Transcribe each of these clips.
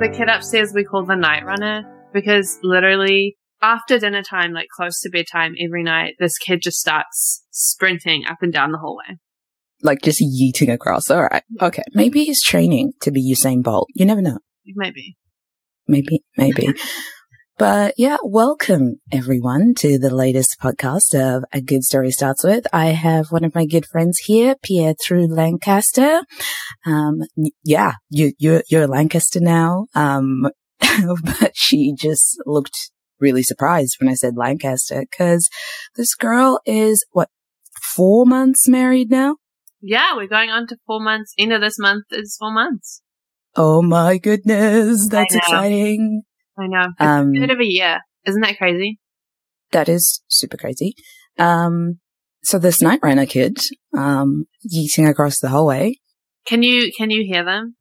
the kid upstairs we call the night runner because literally after dinner time, like close to bedtime every night, this kid just starts sprinting up and down the hallway. Like just yeeting across. All right. Okay. Maybe he's training to be Usain Bolt. You never know. Maybe. Maybe, maybe. but yeah, welcome everyone to the latest podcast of A Good Story Starts With. I have one of my good friends here, Pietro Lancaster. Um, yeah, you, you're, you're Lancaster now. Um, but she just looked really surprised when I said Lancaster because this girl is what, four months married now? Yeah, we're going on to four months. End of this month is four months. Oh my goodness. That's exciting. I know. It's um, a bit of a year. Isn't that crazy? That is super crazy. Um, so this night runner kid, um, yeeting across the hallway. Can you, can you hear them?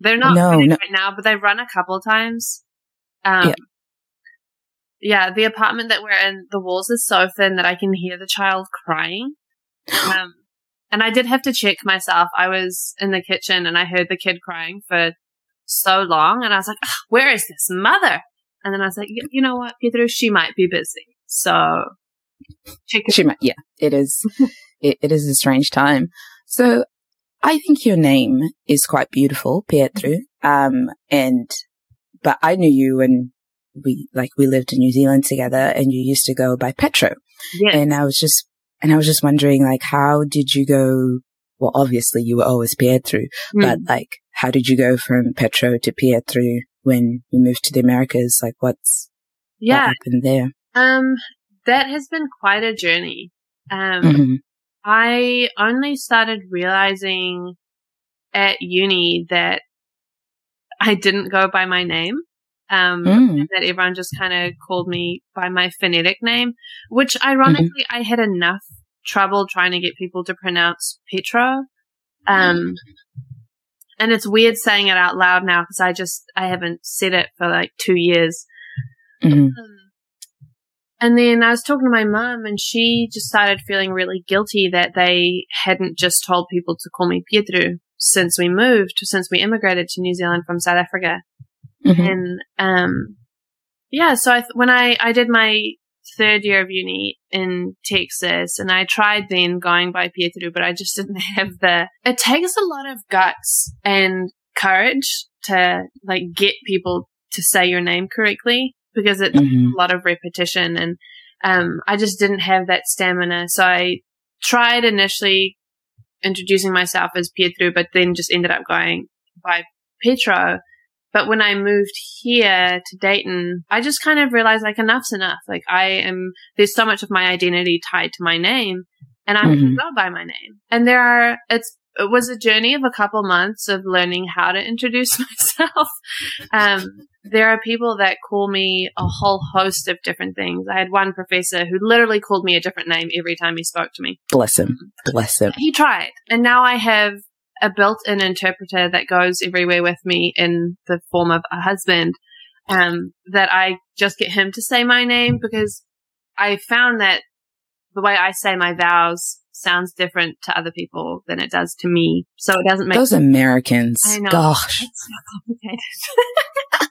They're not no, no. right now, but they've run a couple times. Um, yeah. yeah, the apartment that we're in, the walls are so thin that I can hear the child crying. Um, and I did have to check myself. I was in the kitchen and I heard the kid crying for so long, and I was like, "Where is this mother?" And then I was like, "You know what, Pedro? She might be busy." So she, she might. Yeah, it is. it, it is a strange time. So I think your name is quite beautiful, Pietro. Um, and but I knew you when we like we lived in New Zealand together, and you used to go by Petro. Yeah. And I was just and I was just wondering, like, how did you go? Well, obviously you were always Pietro, mm. but like, how did you go from Petro to Pietro when you moved to the Americas? Like, what's yeah what happened there? Um, that has been quite a journey. Um, mm-hmm. I only started realizing at uni that I didn't go by my name. Um, mm. that everyone just kind of called me by my phonetic name, which ironically mm-hmm. I had enough trouble trying to get people to pronounce Petro. Um, and it's weird saying it out loud now because I just, I haven't said it for like two years. Mm-hmm. Um, and then I was talking to my mum and she just started feeling really guilty that they hadn't just told people to call me Pietro since we moved, since we immigrated to New Zealand from South Africa. Mm-hmm. And, um, yeah, so I, when I, I did my third year of uni in Texas and I tried then going by Pietro, but I just didn't have the, it takes a lot of guts and courage to like get people to say your name correctly because it's mm-hmm. a lot of repetition and, um, I just didn't have that stamina. So I tried initially introducing myself as Pietro, but then just ended up going by Petro. But when I moved here to Dayton, I just kind of realized like enough's enough. Like I am, there's so much of my identity tied to my name and I'm mm-hmm. by my name. And there are, it's, it was a journey of a couple months of learning how to introduce myself. Um, there are people that call me a whole host of different things. I had one professor who literally called me a different name every time he spoke to me. Bless him. Bless him. He tried. And now I have a built in interpreter that goes everywhere with me in the form of a husband. Um, that I just get him to say my name because I found that the way I say my vows sounds different to other people than it does to me. So it doesn't make those Americans. I know. Gosh. It's so complicated.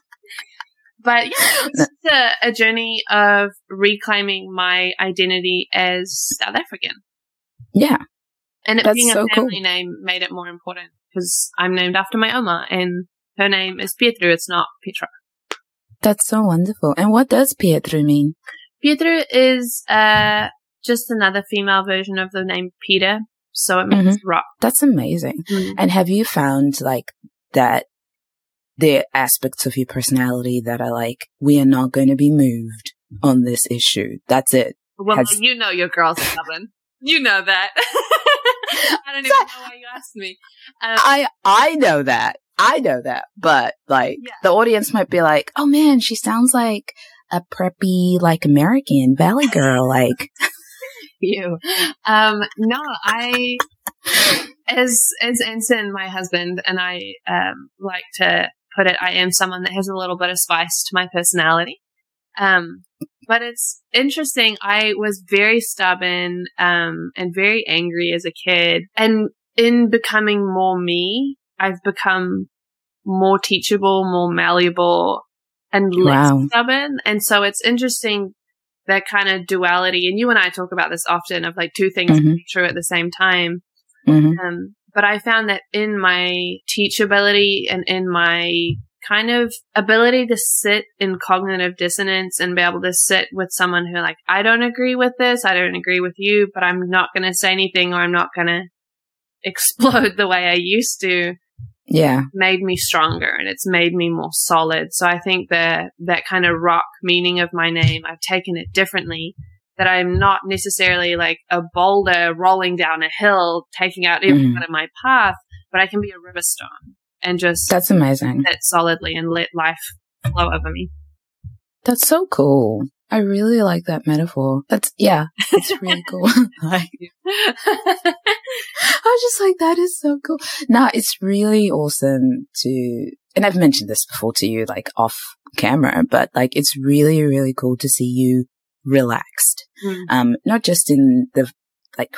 but yeah, it's a, a, journey of reclaiming my identity as South African. Yeah. And it That's being a family cool. name made it more important because I'm named after my Oma and her name is Pietro. It's not Petra. That's so wonderful. And what does Pietro mean? Pietro is uh, just another female version of the name Peter. So it means mm-hmm. rock. That's amazing. Mm-hmm. And have you found like that the aspects of your personality that are like, we are not going to be moved on this issue. That's it. Well, Has- you know your girl's stubborn. you know that. I don't even know why you asked me. Um, I I know that. I know that. But like yeah. the audience might be like, "Oh man, she sounds like a preppy like American valley girl like you. Um no, I as as Anson, my husband and I um like to put it, I am someone that has a little bit of spice to my personality. Um, but it's interesting. I was very stubborn, um, and very angry as a kid. And in becoming more me, I've become more teachable, more malleable, and less wow. stubborn. And so it's interesting that kind of duality. And you and I talk about this often of like two things mm-hmm. true at the same time. Mm-hmm. Um, but I found that in my teachability and in my kind of ability to sit in cognitive dissonance and be able to sit with someone who like, I don't agree with this. I don't agree with you, but I'm not going to say anything or I'm not going to explode the way I used to. Yeah. Made me stronger and it's made me more solid. So I think that that kind of rock meaning of my name, I've taken it differently that I'm not necessarily like a boulder rolling down a hill, taking out everyone mm. of my path, but I can be a river stone and just that's amazing. Sit solidly and let life flow over me. That's so cool. I really like that metaphor. That's yeah, it's really cool. like, I was just like, that is so cool. Now it's really awesome to, and I've mentioned this before to you, like off camera, but like it's really, really cool to see you relaxed. Mm. Um, not just in the like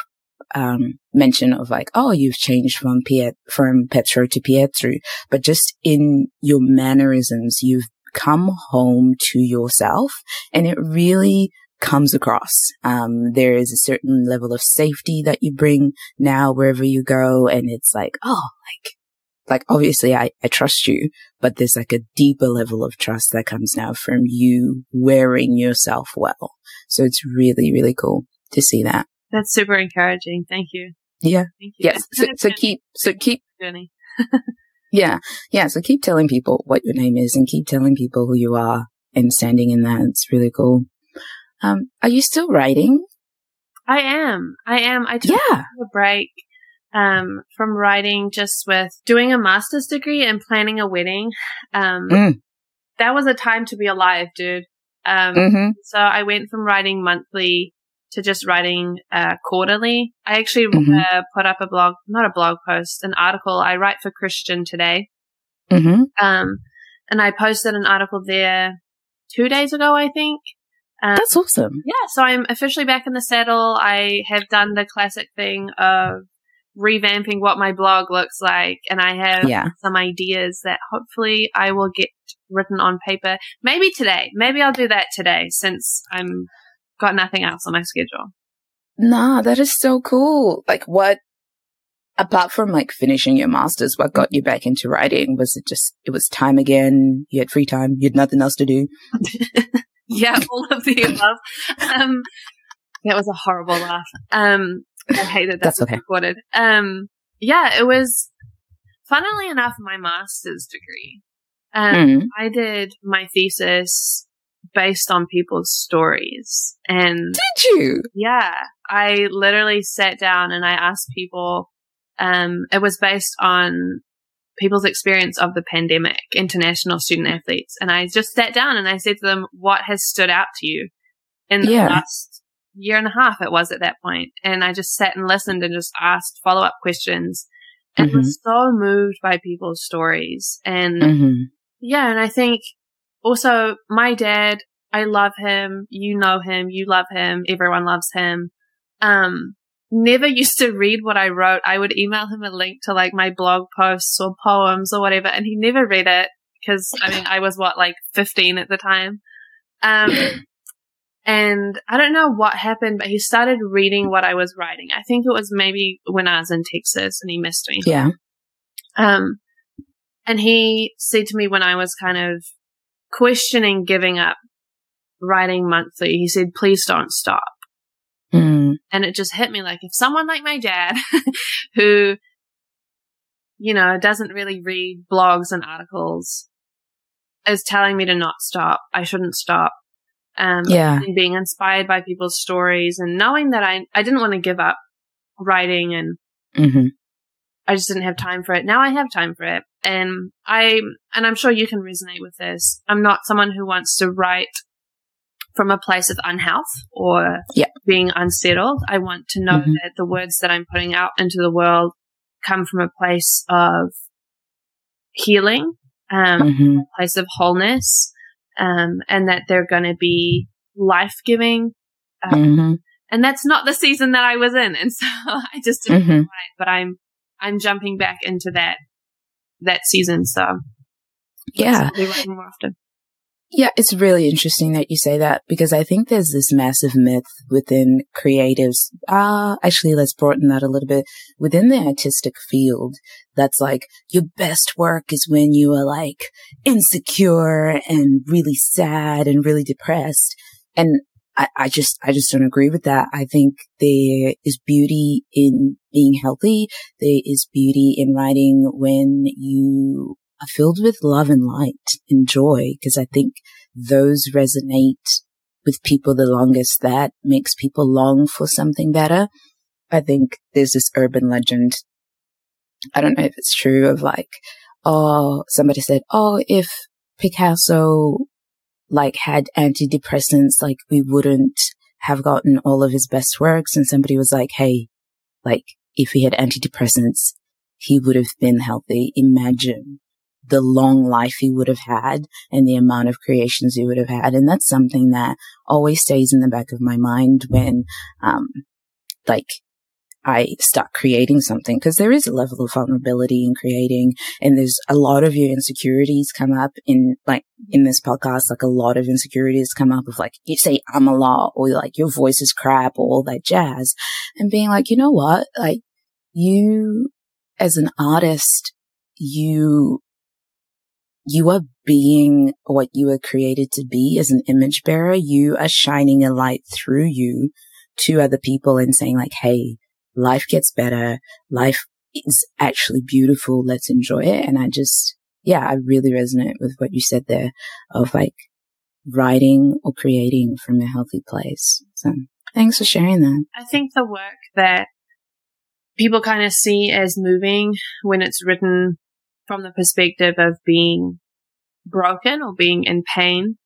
um, mention of like, oh, you've changed from Piet from Petro to Pietro, but just in your mannerisms, you've come home to yourself, and it really comes across. Um, there is a certain level of safety that you bring now wherever you go, and it's like, oh, like. Like obviously I, I trust you, but there's like a deeper level of trust that comes now from you wearing yourself well. So it's really, really cool to see that. That's super encouraging. Thank you. Yeah. Thank you. Yes. So, so keep, so keep, journey. yeah. Yeah. So keep telling people what your name is and keep telling people who you are and standing in that. It's really cool. Um, are you still writing? I am. I am. I took yeah. a break um, from writing just with doing a master's degree and planning a wedding. Um, mm. that was a time to be alive, dude. Um, mm-hmm. so I went from writing monthly to just writing uh, quarterly. I actually mm-hmm. uh, put up a blog, not a blog post, an article. I write for Christian today. Mm-hmm. Um, and I posted an article there two days ago, I think. Um, That's awesome. Yeah. So I'm officially back in the saddle. I have done the classic thing of revamping what my blog looks like. And I have yeah. some ideas that hopefully I will get written on paper. Maybe today. Maybe I'll do that today since I'm got nothing else on my schedule. Nah, that is so cool. Like what, apart from like finishing your masters, what got you back into writing? Was it just, it was time again? You had free time. You had nothing else to do. yeah, all of the above. Um, that was a horrible laugh. Um, I hated that. That's okay. Recorded. Um, yeah, it was, funnily enough, my master's degree. Um, mm. I did my thesis based on people's stories. And did you? Yeah, I literally sat down and I asked people. Um, it was based on people's experience of the pandemic, international student athletes, and I just sat down and I said to them, "What has stood out to you in the yeah. last year and a half?" It was at that point, and I just sat and listened and just asked follow up questions, and mm-hmm. was so moved by people's stories and. Mm-hmm. Yeah, and I think also, my dad, I love him. You know him. You love him. Everyone loves him. Um, never used to read what I wrote. I would email him a link to like my blog posts or poems or whatever, and he never read it because I mean, I was what, like 15 at the time. Um, and I don't know what happened, but he started reading what I was writing. I think it was maybe when I was in Texas and he missed me. Yeah. Um, and he said to me when I was kind of questioning giving up writing monthly, he said, please don't stop. Mm. And it just hit me like if someone like my dad, who, you know, doesn't really read blogs and articles, is telling me to not stop, I shouldn't stop. Um, yeah. And being inspired by people's stories and knowing that I, I didn't want to give up writing and mm-hmm. I just didn't have time for it. Now I have time for it. And I, and I'm sure you can resonate with this. I'm not someone who wants to write from a place of unhealth or yep. being unsettled. I want to know mm-hmm. that the words that I'm putting out into the world come from a place of healing, um, mm-hmm. a place of wholeness, um, and that they're going to be life giving. Um, mm-hmm. And that's not the season that I was in. And so I just didn't mm-hmm. write, but I'm, I'm jumping back into that, that season. So Yeah. more often. Yeah, it's really interesting that you say that because I think there's this massive myth within creatives. Ah, uh, actually, let's broaden that a little bit. Within the artistic field, that's like your best work is when you are like insecure and really sad and really depressed. And I, I just, I just don't agree with that. I think there is beauty in being healthy. There is beauty in writing when you are filled with love and light and joy. Cause I think those resonate with people the longest. That makes people long for something better. I think there's this urban legend. I don't know if it's true of like, oh, somebody said, oh, if Picasso like had antidepressants, like we wouldn't have gotten all of his best works. And somebody was like, Hey, like if he had antidepressants, he would have been healthy. Imagine the long life he would have had and the amount of creations he would have had. And that's something that always stays in the back of my mind when, um, like I start creating something because there is a level of vulnerability in creating and there's a lot of your insecurities come up in like in this podcast, like a lot of insecurities come up of like you say I'm a lot or like your voice is crap or all that jazz and being like, you know what? Like you as an artist, you you are being what you were created to be as an image bearer. You are shining a light through you to other people and saying like, Hey, life gets better. Life is actually beautiful. Let's enjoy it. And I just, yeah, I really resonate with what you said there of like writing or creating from a healthy place. So thanks for sharing that. I think the work that people kind of see as moving when it's written from the perspective of being broken or being in pain.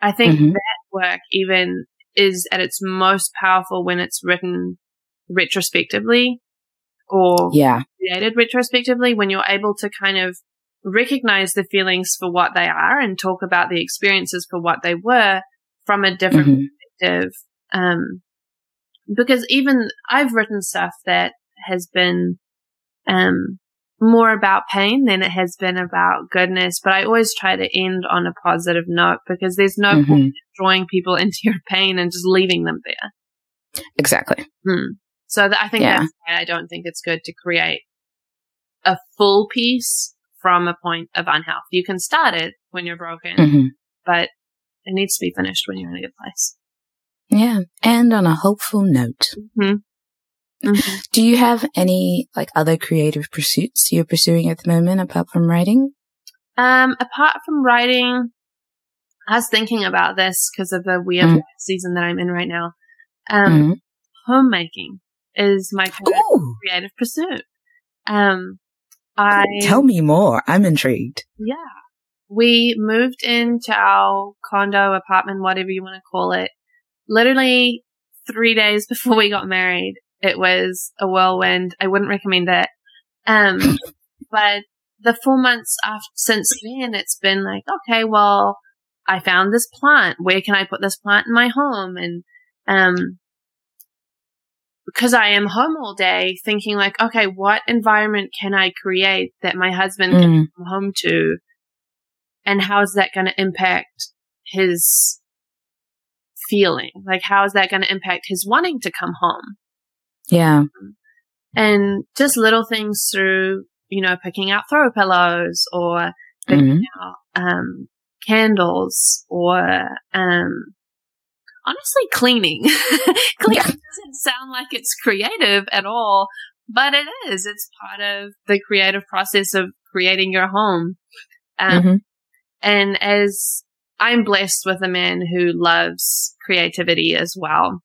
I think mm-hmm. that work even is at its most powerful when it's written retrospectively or yeah. created retrospectively when you're able to kind of recognize the feelings for what they are and talk about the experiences for what they were from a different mm-hmm. perspective. Um, because even I've written stuff that has been, um, more about pain than it has been about goodness, but I always try to end on a positive note because there's no mm-hmm. point drawing people into your pain and just leaving them there. Exactly. Hmm. So th- I think yeah. that's why I don't think it's good to create a full piece from a point of unhealth. You can start it when you're broken, mm-hmm. but it needs to be finished when you're in a good place. Yeah. And on a hopeful note. Mm-hmm. Mm-hmm. Do you have any like other creative pursuits you're pursuing at the moment apart from writing? Um, apart from writing, I was thinking about this because of the weird mm. season that I'm in right now. Um, mm. homemaking is my creative pursuit. Um, I tell me more. I'm intrigued. Yeah, we moved into our condo, apartment, whatever you want to call it. Literally three days before we got married. It was a whirlwind. I wouldn't recommend it. Um, but the four months after since then, it's been like, okay, well, I found this plant. Where can I put this plant in my home? And um, because I am home all day thinking like, okay, what environment can I create that my husband mm. can come home to? And how is that going to impact his feeling? Like, how is that going to impact his wanting to come home? Yeah. And just little things through, you know, picking out throw pillows or picking mm-hmm. out, um, candles or, um, honestly cleaning. cleaning doesn't sound like it's creative at all, but it is. It's part of the creative process of creating your home. Um, mm-hmm. and as I'm blessed with a man who loves creativity as well.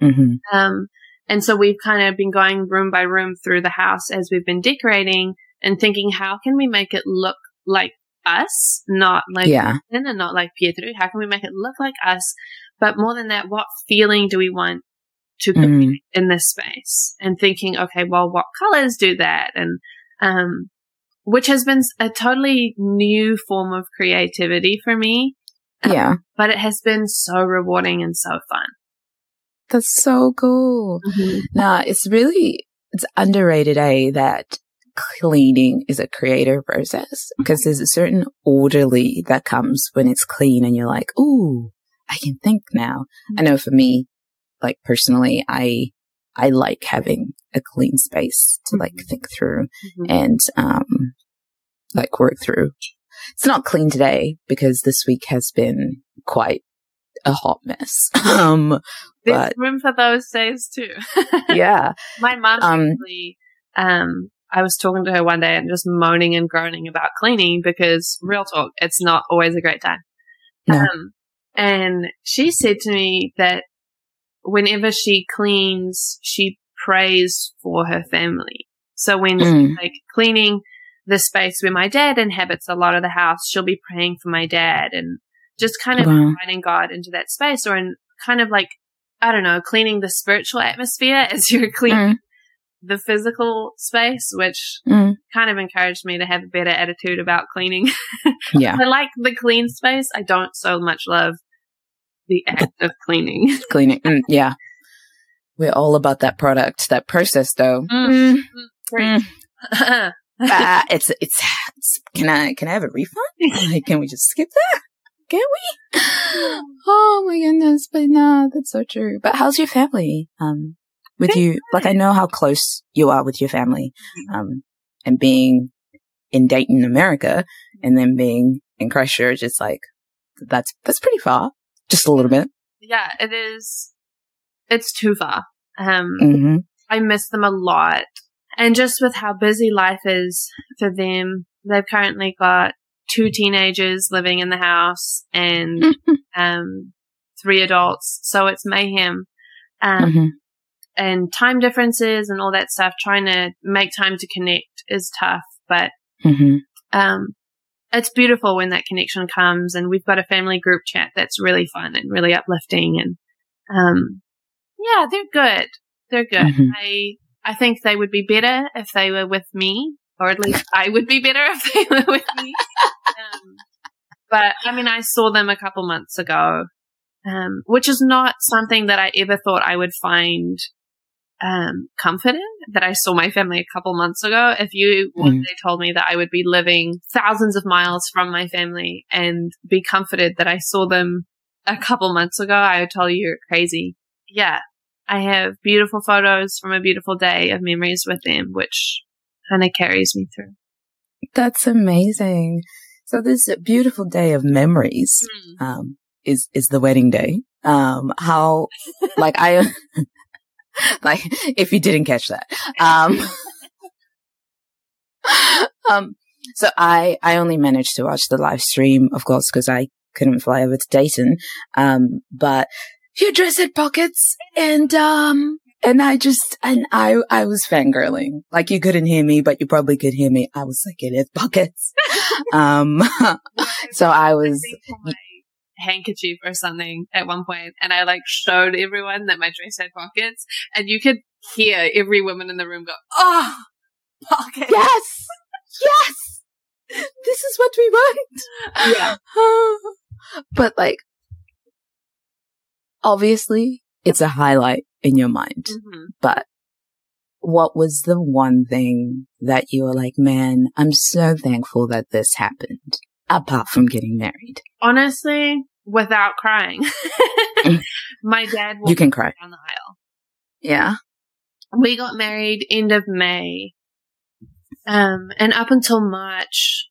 Mm-hmm. Um, and so we've kind of been going room by room through the house as we've been decorating and thinking, how can we make it look like us, not like yeah. and not like Pietro? How can we make it look like us but more than that, what feeling do we want to mm. in this space? And thinking, okay, well, what colors do that? And, um, which has been a totally new form of creativity for me. Um, yeah. But it has been so rewarding and so fun. That's so cool. Mm-hmm. Now, it's really, it's underrated, eh, that cleaning is a creative process because there's a certain orderly that comes when it's clean and you're like, ooh, I can think now. I know for me, like personally, I, I like having a clean space to like mm-hmm. think through mm-hmm. and, um, like work through. It's not clean today because this week has been quite a hot mess. Um, There's but, room for those days too. yeah. My mom um, actually, um, I was talking to her one day and just moaning and groaning about cleaning because real talk, it's not always a great time. No. Um, and she said to me that whenever she cleans, she prays for her family. So when mm. she's like cleaning the space where my dad inhabits a lot of the house, she'll be praying for my dad and just kind of wow. inviting God into that space or in kind of like, I don't know, cleaning the spiritual atmosphere as you're cleaning mm. The physical space, which mm. kind of encouraged me to have a better attitude about cleaning. yeah. I like the clean space. I don't so much love the act of cleaning. cleaning. Mm, yeah. We're all about that product, that process though. Mm. Mm. uh, it's, it's, it's, can I, can I have a refund? can we just skip that? Can we? oh my goodness. But no, that's so true. But how's your family? Um, with you, like I know how close you are with your family, um, and being in Dayton, America, and then being in Christchurch, it's like, that's, that's pretty far. Just a little bit. Yeah, it is. It's too far. Um, mm-hmm. I miss them a lot. And just with how busy life is for them, they've currently got two teenagers living in the house and um, three adults. So it's mayhem. Um, mm-hmm. And time differences and all that stuff, trying to make time to connect is tough. But mm-hmm. um, it's beautiful when that connection comes. And we've got a family group chat that's really fun and really uplifting. And um, yeah, they're good. They're good. Mm-hmm. I I think they would be better if they were with me, or at least I would be better if they were with me. Um, but I mean, I saw them a couple months ago, um, which is not something that I ever thought I would find um, comfort in. That I saw my family a couple months ago. If you one mm. day told me that I would be living thousands of miles from my family and be comforted that I saw them a couple months ago, I would tell you you're crazy. Yeah, I have beautiful photos from a beautiful day of memories with them, which kind of carries me through. That's amazing. So this beautiful day of memories, mm. um, is, is the wedding day. Um, how, like I, like if you didn't catch that, um, um, so I, I only managed to watch the live stream, of course, because I couldn't fly over to Dayton. Um, but your dress had pockets and, um, and I just, and I, I was fangirling. Like you couldn't hear me, but you probably could hear me. I was like, it is pockets. um, so I was, handkerchief or something at one point and I like showed everyone that my dress had pockets and you could hear every woman in the room go, Oh, pockets. Yes. yes. This is what we want. Yeah. but like, obviously it's a highlight in your mind, mm-hmm. but what was the one thing that you were like, man, I'm so thankful that this happened apart from getting married? Honestly, without crying, my dad you can cry down the aisle. Yeah. We got married end of May. Um, and up until March,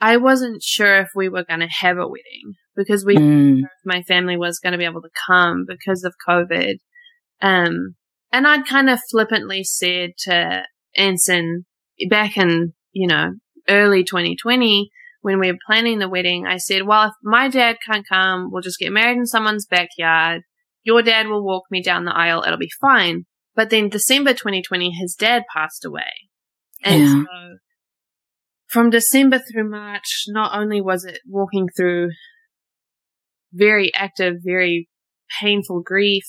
I wasn't sure if we were going to have a wedding because we, mm. my family was going to be able to come because of COVID. Um, and I'd kind of flippantly said to Anson back in, you know, early 2020 when we were planning the wedding, I said, well, if my dad can't come, we'll just get married in someone's backyard. Your dad will walk me down the aisle. It'll be fine. But then December 2020, his dad passed away. And yeah. so from December through March, not only was it walking through very active, very painful grief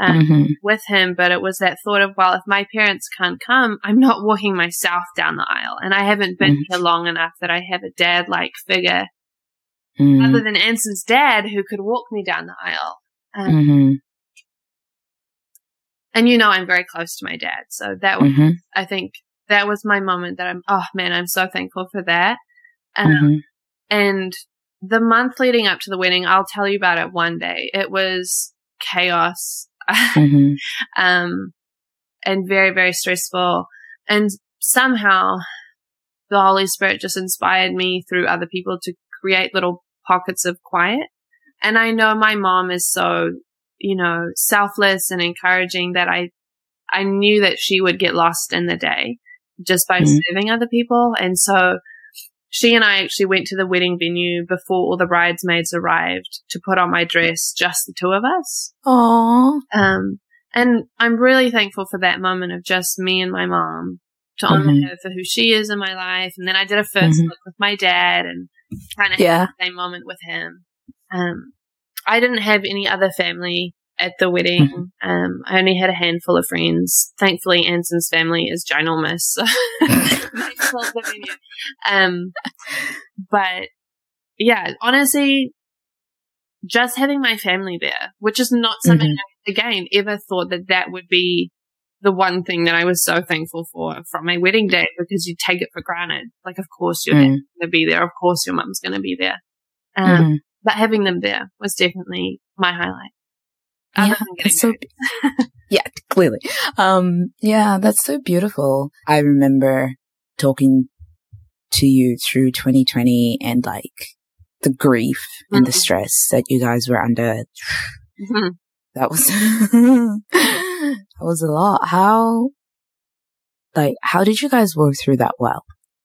um, mm-hmm. with him, but it was that thought of, well, if my parents can't come, I'm not walking myself down the aisle. And I haven't been mm-hmm. here long enough that I have a dad like figure mm-hmm. other than Anson's dad who could walk me down the aisle. Um, mm-hmm. and you know, I'm very close to my dad. So that was, mm-hmm. I think that was my moment that I'm, oh man, I'm so thankful for that. Um, mm-hmm. And the month leading up to the wedding, I'll tell you about it one day. It was chaos. Mm-hmm. um, and very, very stressful. And somehow the Holy Spirit just inspired me through other people to create little pockets of quiet. And I know my mom is so, you know, selfless and encouraging that I, I knew that she would get lost in the day just by mm-hmm. serving other people. And so she and I actually went to the wedding venue before all the bridesmaids arrived to put on my dress, just the two of us. Aww. Um, and I'm really thankful for that moment of just me and my mom to honor mm-hmm. her for who she is in my life. And then I did a 1st mm-hmm. look with my dad and kind of yeah. had the same moment with him. Um, I didn't have any other family at the wedding. Mm-hmm. Um, I only had a handful of friends. Thankfully, Anson's family is ginormous. So um, but yeah, honestly, just having my family there, which is not something mm-hmm. I, again, ever thought that that would be the one thing that I was so thankful for from my wedding day because you take it for granted. Like, of course your mm. going to be there. Of course your mum's going to be there. Um, mm. but having them there was definitely my highlight. Yeah, so, yeah, clearly. Um, yeah, that's so beautiful. I remember talking to you through 2020 and like the grief mm-hmm. and the mm-hmm. stress that you guys were under. Mm-hmm. That was, that was a lot. How, like, how did you guys work through that well?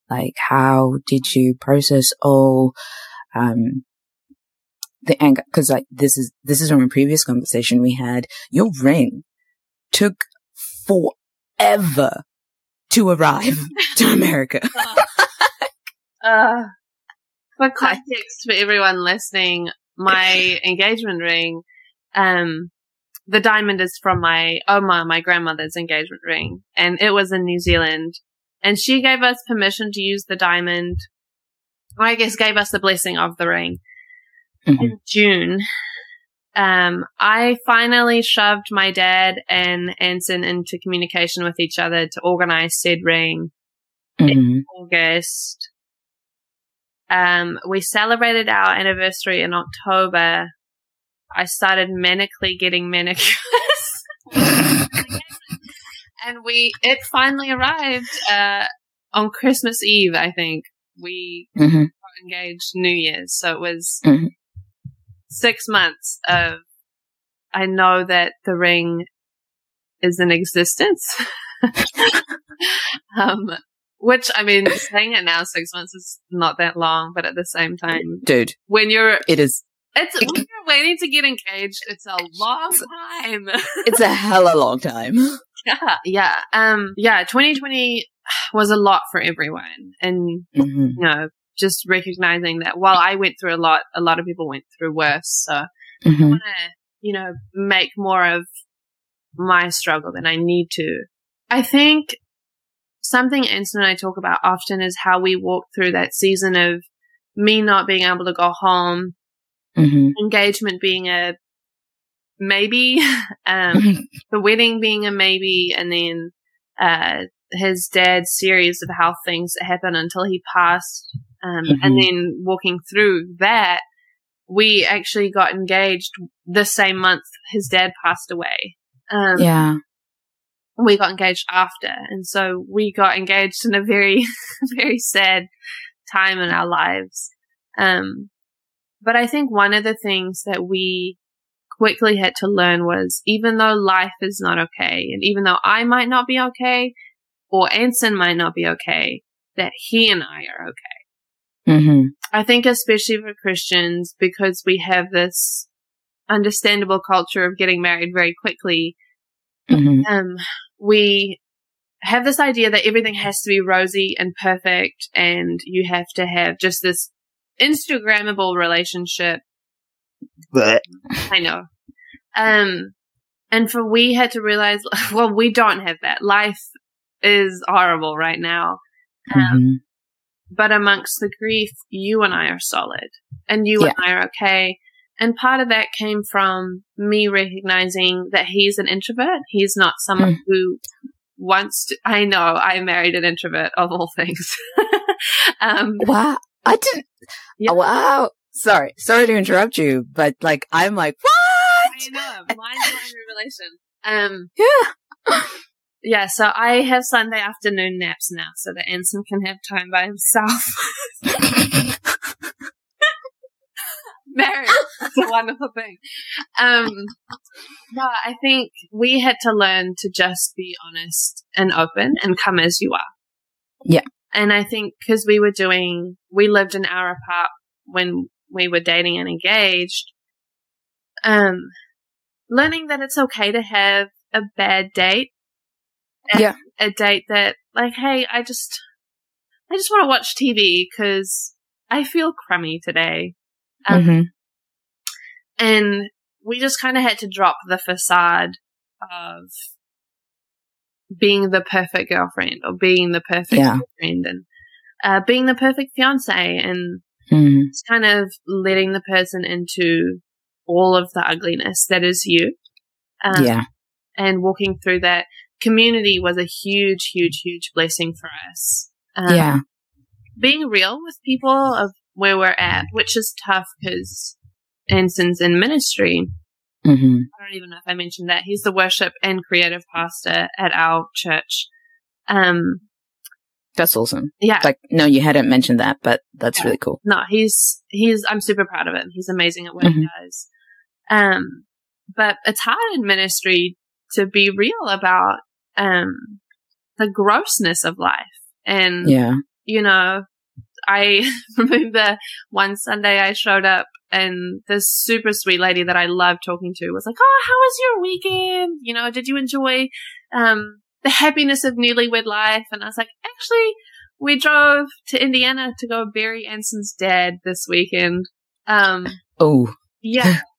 Like, how did you process all, um, the anger? Cause like, this is, this is from a previous conversation we had. Your ring took forever to arrive to America. uh, for context for everyone listening, my engagement ring, um, the diamond is from my Oma, my grandmother's engagement ring, and it was in New Zealand. And she gave us permission to use the diamond. Or I guess gave us the blessing of the ring mm-hmm. in June. Um, I finally shoved my dad and Anson into communication with each other to organize said ring mm-hmm. in August. Um, we celebrated our anniversary in October I started manically getting manicures. and we, it finally arrived, uh, on Christmas Eve, I think. We mm-hmm. got engaged New Year's. So it was mm-hmm. Six months of, I know that the ring is in existence. um, which I mean, saying it now, six months is not that long, but at the same time, dude, when you're, it is it's when you're waiting to get engaged, it's a long time. it's a hella long time. Yeah, yeah. Um, yeah, 2020 was a lot for everyone. And, mm-hmm. you know, just recognizing that while I went through a lot, a lot of people went through worse. So mm-hmm. I want to, you know, make more of my struggle than I need to. I think something Anson and I talk about often is how we walk through that season of me not being able to go home mm-hmm. engagement being a maybe, um, the wedding being a maybe, and then uh, his dad's series of how things that happened until he passed, um, mm-hmm. and then walking through that, we actually got engaged the same month his dad passed away. Um, yeah. We got engaged after, and so we got engaged in a very, very sad time in our lives. Um, but I think one of the things that we quickly had to learn was even though life is not okay, and even though I might not be okay, or Anson might not be okay, that he and I are okay. Mm-hmm. I think especially for Christians, because we have this understandable culture of getting married very quickly, mm-hmm. um, we have this idea that everything has to be rosy and perfect and you have to have just this Instagrammable relationship. But I know. Um, and for we had to realize, well, we don't have that. Life is horrible right now. Um, mm-hmm. But amongst the grief, you and I are solid and you yeah. and I are okay. And part of that came from me recognizing that he's an introvert. He's not someone mm. who wants to, I know I married an introvert of all things. um, wow. I didn't, yeah. wow. Sorry, sorry to interrupt you, but like, I'm like, what? I know, mind blowing revelation. Um, yeah. Yeah, so I have Sunday afternoon naps now so that Anson can have time by himself. marriage. It's a wonderful thing. Um, no, I think we had to learn to just be honest and open and come as you are. Yeah. And I think because we were doing, we lived an hour apart when we were dating and engaged. Um, learning that it's okay to have a bad date. Yeah. A date that, like, hey, I just, I just want to watch TV because I feel crummy today. Um, mm-hmm. And we just kind of had to drop the facade of being the perfect girlfriend or being the perfect yeah. friend and uh, being the perfect fiance and mm. kind of letting the person into all of the ugliness that is you. Um, yeah. And walking through that community was a huge, huge, huge blessing for us. Um, yeah. Being real with people of where we're at, which is tough because Anson's in ministry. Mm-hmm. I don't even know if I mentioned that. He's the worship and creative pastor at our church. Um, that's awesome. Yeah. Like, no, you hadn't mentioned that, but that's yeah. really cool. No, he's, he's, I'm super proud of him. He's amazing at what mm-hmm. he does. Um, but it's hard in ministry to be real about, um, the grossness of life. And, yeah. you know, I remember one Sunday I showed up and this super sweet lady that I loved talking to was like, Oh, how was your weekend? You know, did you enjoy, um, the happiness of newlywed life? And I was like, actually, we drove to Indiana to go bury Anson's dad this weekend. Um, oh, yeah.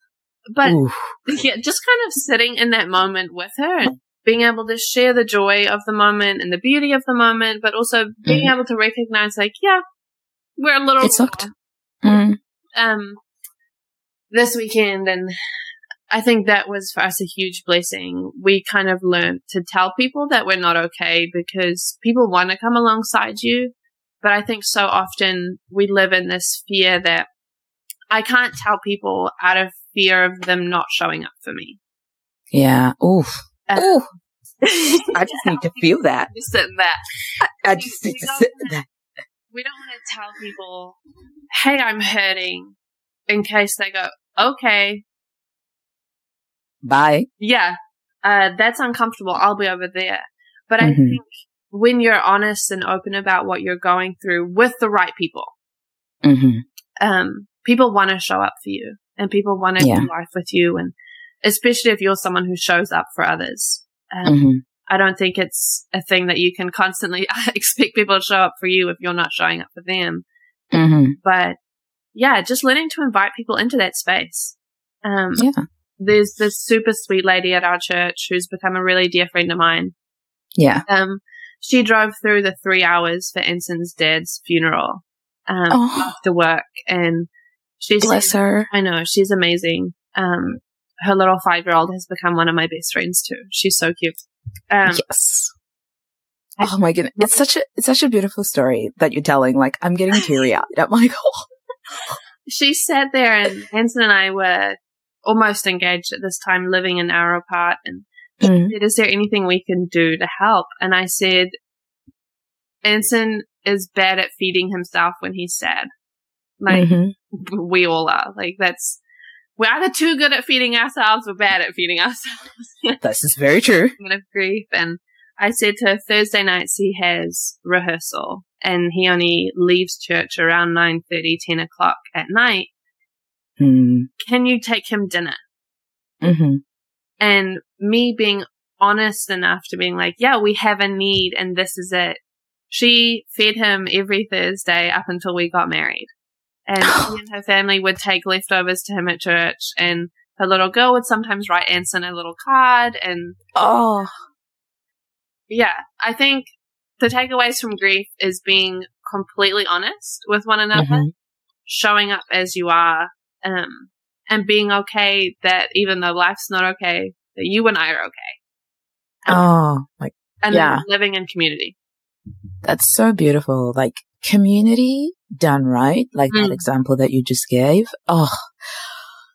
But Ooh. yeah, just kind of sitting in that moment with her and being able to share the joy of the moment and the beauty of the moment, but also being mm. able to recognize like, yeah, we're a little. It sucked. Mm. Um, this weekend, and I think that was for us a huge blessing. We kind of learned to tell people that we're not okay because people want to come alongside you. But I think so often we live in this fear that I can't tell people out of fear of them not showing up for me. Yeah. Oof. Uh, Ooh. I just need to feel that. Just sit in that. I, I just need to sit in that we don't want to tell people, hey, I'm hurting, in case they go, okay. Bye. Yeah. Uh, that's uncomfortable. I'll be over there. But mm-hmm. I think when you're honest and open about what you're going through with the right people, mm-hmm. um, people want to show up for you and people want to yeah. do life with you. And especially if you're someone who shows up for others. Um, mm-hmm. I don't think it's a thing that you can constantly expect people to show up for you if you're not showing up for them. Mm-hmm. But yeah, just learning to invite people into that space. Um, yeah. There's this super sweet lady at our church who's become a really dear friend of mine. Yeah. Um, she drove through the three hours for Anson's dad's funeral, um, oh. after work and she's, bless her. I know, she's amazing. Um, her little five year old has become one of my best friends too. She's so cute. Um, yes. Oh my goodness. It's such a, it's such a beautiful story that you're telling. Like, I'm getting teary eyed. I'm like, oh. She sat there and Anson and I were almost engaged at this time, living an hour apart. And mm. said, is there anything we can do to help? And I said, Anson is bad at feeding himself when he's sad. Like, mm-hmm. we all are. Like, that's, we're either too good at feeding ourselves or bad at feeding ourselves. this is very true. of grief. And I said to her, Thursday nights he has rehearsal and he only leaves church around 9 10 o'clock at night. Hmm. Can you take him dinner? Mm-hmm. And me being honest enough to being like, yeah, we have a need and this is it. She fed him every Thursday up until we got married and she and her family would take leftovers to him at church and her little girl would sometimes write Anson a little card and oh yeah i think the takeaways from grief is being completely honest with one another mm-hmm. showing up as you are um, and being okay that even though life's not okay that you and i are okay um, oh like and yeah. living in community. That's so beautiful. Like community done right, like mm. that example that you just gave. Oh,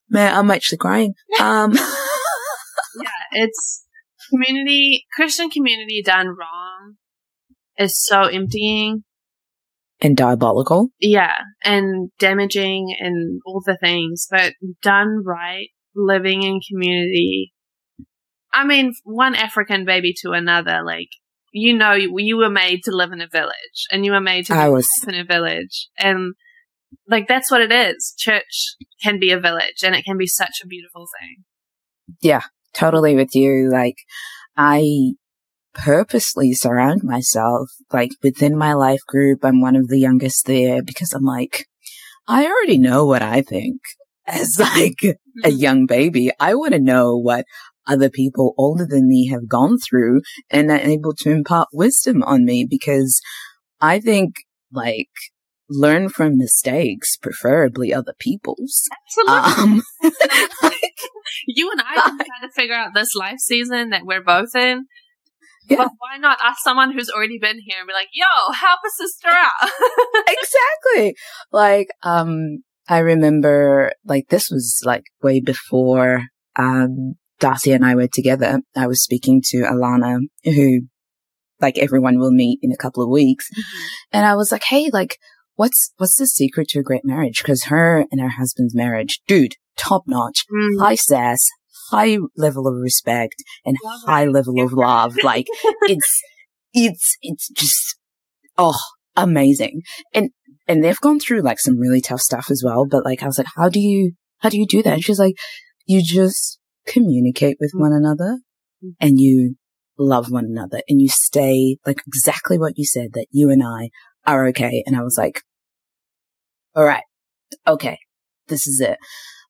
man, I'm actually crying. Um, yeah, it's community, Christian community done wrong is so emptying and diabolical. Yeah, and damaging and all the things, but done right, living in community. I mean, one African baby to another, like, you know, you, were made to live in a village and you were made to live in a village. And like, that's what it is. Church can be a village and it can be such a beautiful thing. Yeah, totally with you. Like, I purposely surround myself, like within my life group, I'm one of the youngest there because I'm like, I already know what I think as like a mm-hmm. young baby. I want to know what other people older than me have gone through and are able to impart wisdom on me because I think like learn from mistakes, preferably other people's. Absolutely. Um, like, you and I can kind of figure out this life season that we're both in yeah. But why not ask someone who's already been here and be like, yo, help a sister out? exactly. Like, um, I remember, like, this was like way before, um, Darcy and I were together. I was speaking to Alana, who, like, everyone will meet in a couple of weeks. Mm-hmm. And I was like, hey, like, what's, what's the secret to a great marriage? Cause her and her husband's marriage, dude, top notch, mm. high sass, high level of respect and love high it. level of love. Like it's, it's, it's just, oh, amazing. And, and they've gone through like some really tough stuff as well. But like, I was like, how do you, how do you do that? And she's like, you just communicate with one another mm-hmm. and you love one another and you stay like exactly what you said that you and I are okay. And I was like, all right. Okay. This is it.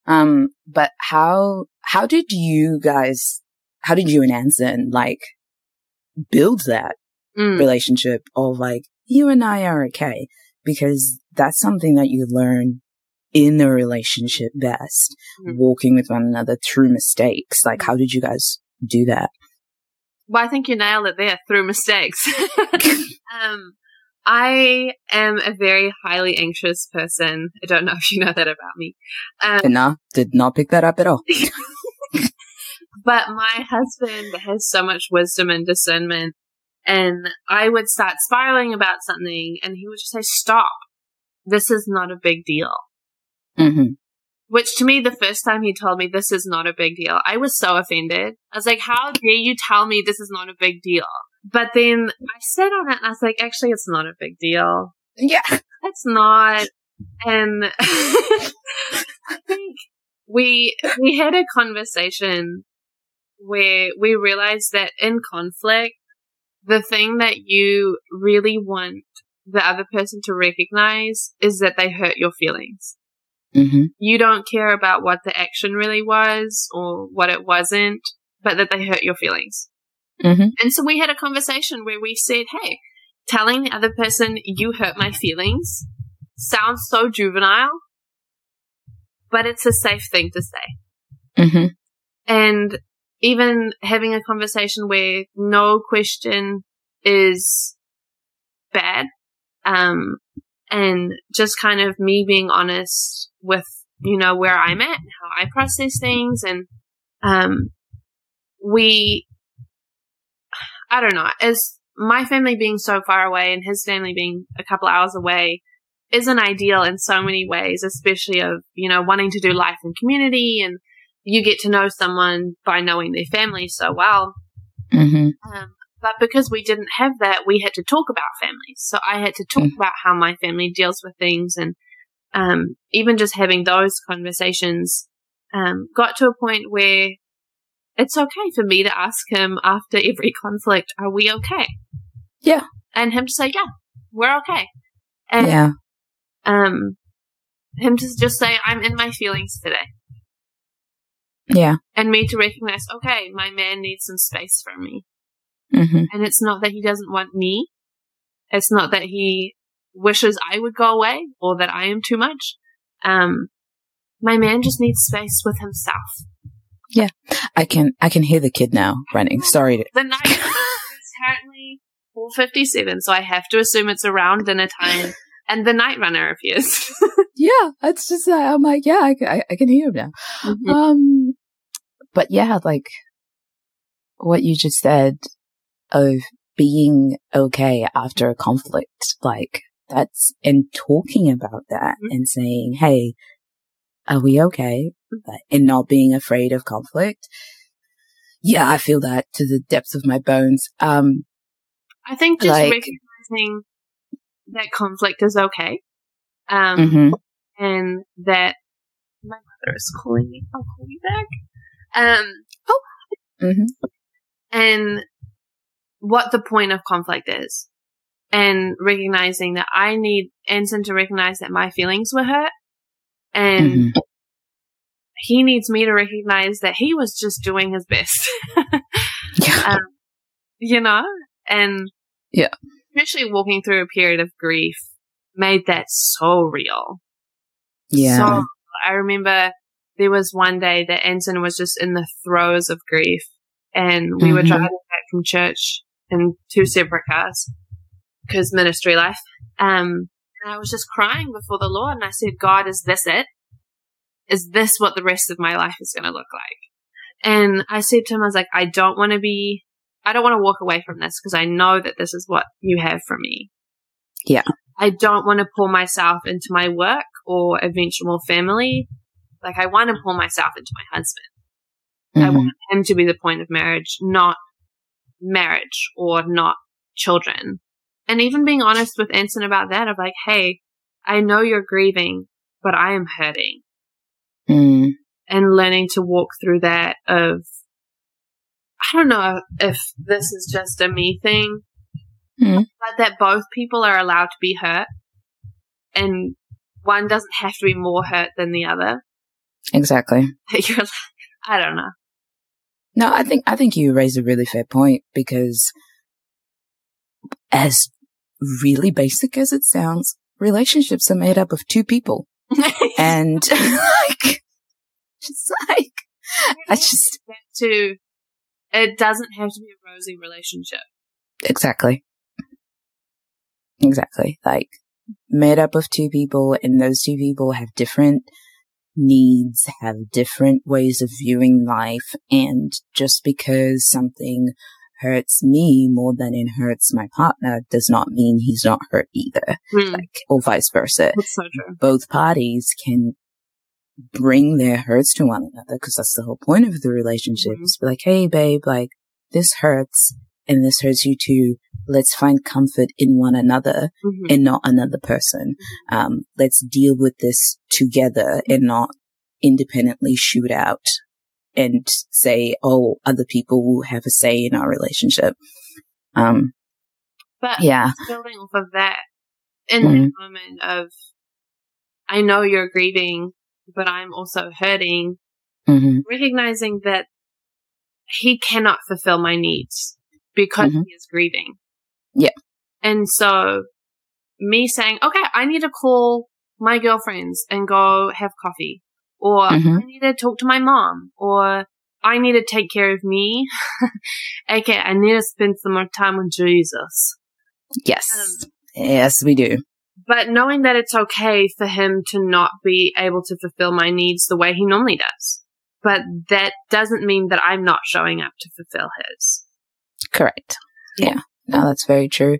Um, but how, how did you guys, how did you and Anson like build that mm. relationship of like, you and I are okay? Because that's something that you learn in the relationship best, mm. walking with one another through mistakes. Like, how did you guys do that? Well, I think you nailed it there through mistakes. um, I am a very highly anxious person. I don't know if you know that about me. Um, no, did not pick that up at all. but my husband has so much wisdom and discernment, and I would start spiraling about something, and he would just say, "Stop! This is not a big deal." Mm-hmm. Which to me, the first time he told me this is not a big deal, I was so offended. I was like, "How dare you tell me this is not a big deal?" But then I sat on it and I was like, actually, it's not a big deal. Yeah. It's not. And I think we, we had a conversation where we realized that in conflict, the thing that you really want the other person to recognize is that they hurt your feelings. Mm-hmm. You don't care about what the action really was or what it wasn't, but that they hurt your feelings. Mm-hmm. And so we had a conversation where we said, hey, telling the other person you hurt my feelings sounds so juvenile, but it's a safe thing to say. Mm-hmm. And even having a conversation where no question is bad, um, and just kind of me being honest with, you know, where I'm at and how I process things. And, um, we I don't know, as my family being so far away and his family being a couple hours away isn't ideal in so many ways, especially of, you know, wanting to do life in community and you get to know someone by knowing their family so well. Mm-hmm. Um, but because we didn't have that, we had to talk about families. So I had to talk mm-hmm. about how my family deals with things and um, even just having those conversations um, got to a point where it's okay for me to ask him after every conflict, are we okay? Yeah. And him to say, yeah, we're okay. And, yeah. um, him to just say, I'm in my feelings today. Yeah. And me to recognize, okay, my man needs some space from me. Mm-hmm. And it's not that he doesn't want me. It's not that he wishes I would go away or that I am too much. Um, my man just needs space with himself. Yeah. I can, I can hear the kid now running. Sorry. To- the night currently 4.57, so I have to assume it's around dinner time. and the night runner appears. yeah, it's just uh, I'm like, yeah, I, I, I can hear him now. Mm-hmm. Um, but yeah, like what you just said of being okay after a conflict, like that's and talking about that mm-hmm. and saying, hey, are we okay? And not being afraid of conflict. Yeah, I feel that to the depths of my bones. Um, I think just like, recognizing that conflict is okay. Um, mm-hmm. and that my mother is calling me. I'll call you back. Um, oh, mm-hmm. and what the point of conflict is and recognizing that I need Anson to recognize that my feelings were hurt and mm-hmm. he needs me to recognize that he was just doing his best. yeah. Um, you know, and yeah, especially walking through a period of grief made that so real. Yeah. So I remember there was one day that Anson was just in the throes of grief and we mm-hmm. were driving back from church in two separate cars because ministry life. Um, and I was just crying before the Lord and I said, God, is this it? Is this what the rest of my life is going to look like? And I said to him, I was like, I don't want to be, I don't want to walk away from this because I know that this is what you have for me. Yeah. I don't want to pour myself into my work or eventual family. Like I want to pour myself into my husband. Mm-hmm. I want him to be the point of marriage, not marriage or not children. And even being honest with Anson about that of like, hey, I know you're grieving, but I am hurting. Mm. And learning to walk through that of, I don't know if this is just a me thing, mm. but that both people are allowed to be hurt and one doesn't have to be more hurt than the other. Exactly. You're, I don't know. No, I think I think you raise a really fair point because as really basic as it sounds, relationships are made up of two people. and like just like I just to it doesn't have to be a rosy relationship. Exactly. Exactly. Like made up of two people and those two people have different needs, have different ways of viewing life. And just because something hurts me more than it hurts my partner does not mean he's not hurt either. Mm. Like, or vice versa. So Both parties can bring their hurts to one another because that's the whole point of the relationship. Be like, hey, babe, like, this hurts and this hurts you too. Let's find comfort in one another mm-hmm. and not another person. Um, let's deal with this together and not independently shoot out and say, oh, other people will have a say in our relationship. Um, but yeah, building off of that, in mm-hmm. that moment of, I know you're grieving, but I'm also hurting, mm-hmm. recognizing that he cannot fulfill my needs because mm-hmm. he is grieving. Yeah. And so me saying, okay, I need to call my girlfriends and go have coffee or mm-hmm. I need to talk to my mom or I need to take care of me. okay. I need to spend some more time with Jesus. Yes. Um, yes, we do. But knowing that it's okay for him to not be able to fulfill my needs the way he normally does. But that doesn't mean that I'm not showing up to fulfill his. Correct. Yeah. No, that's very true.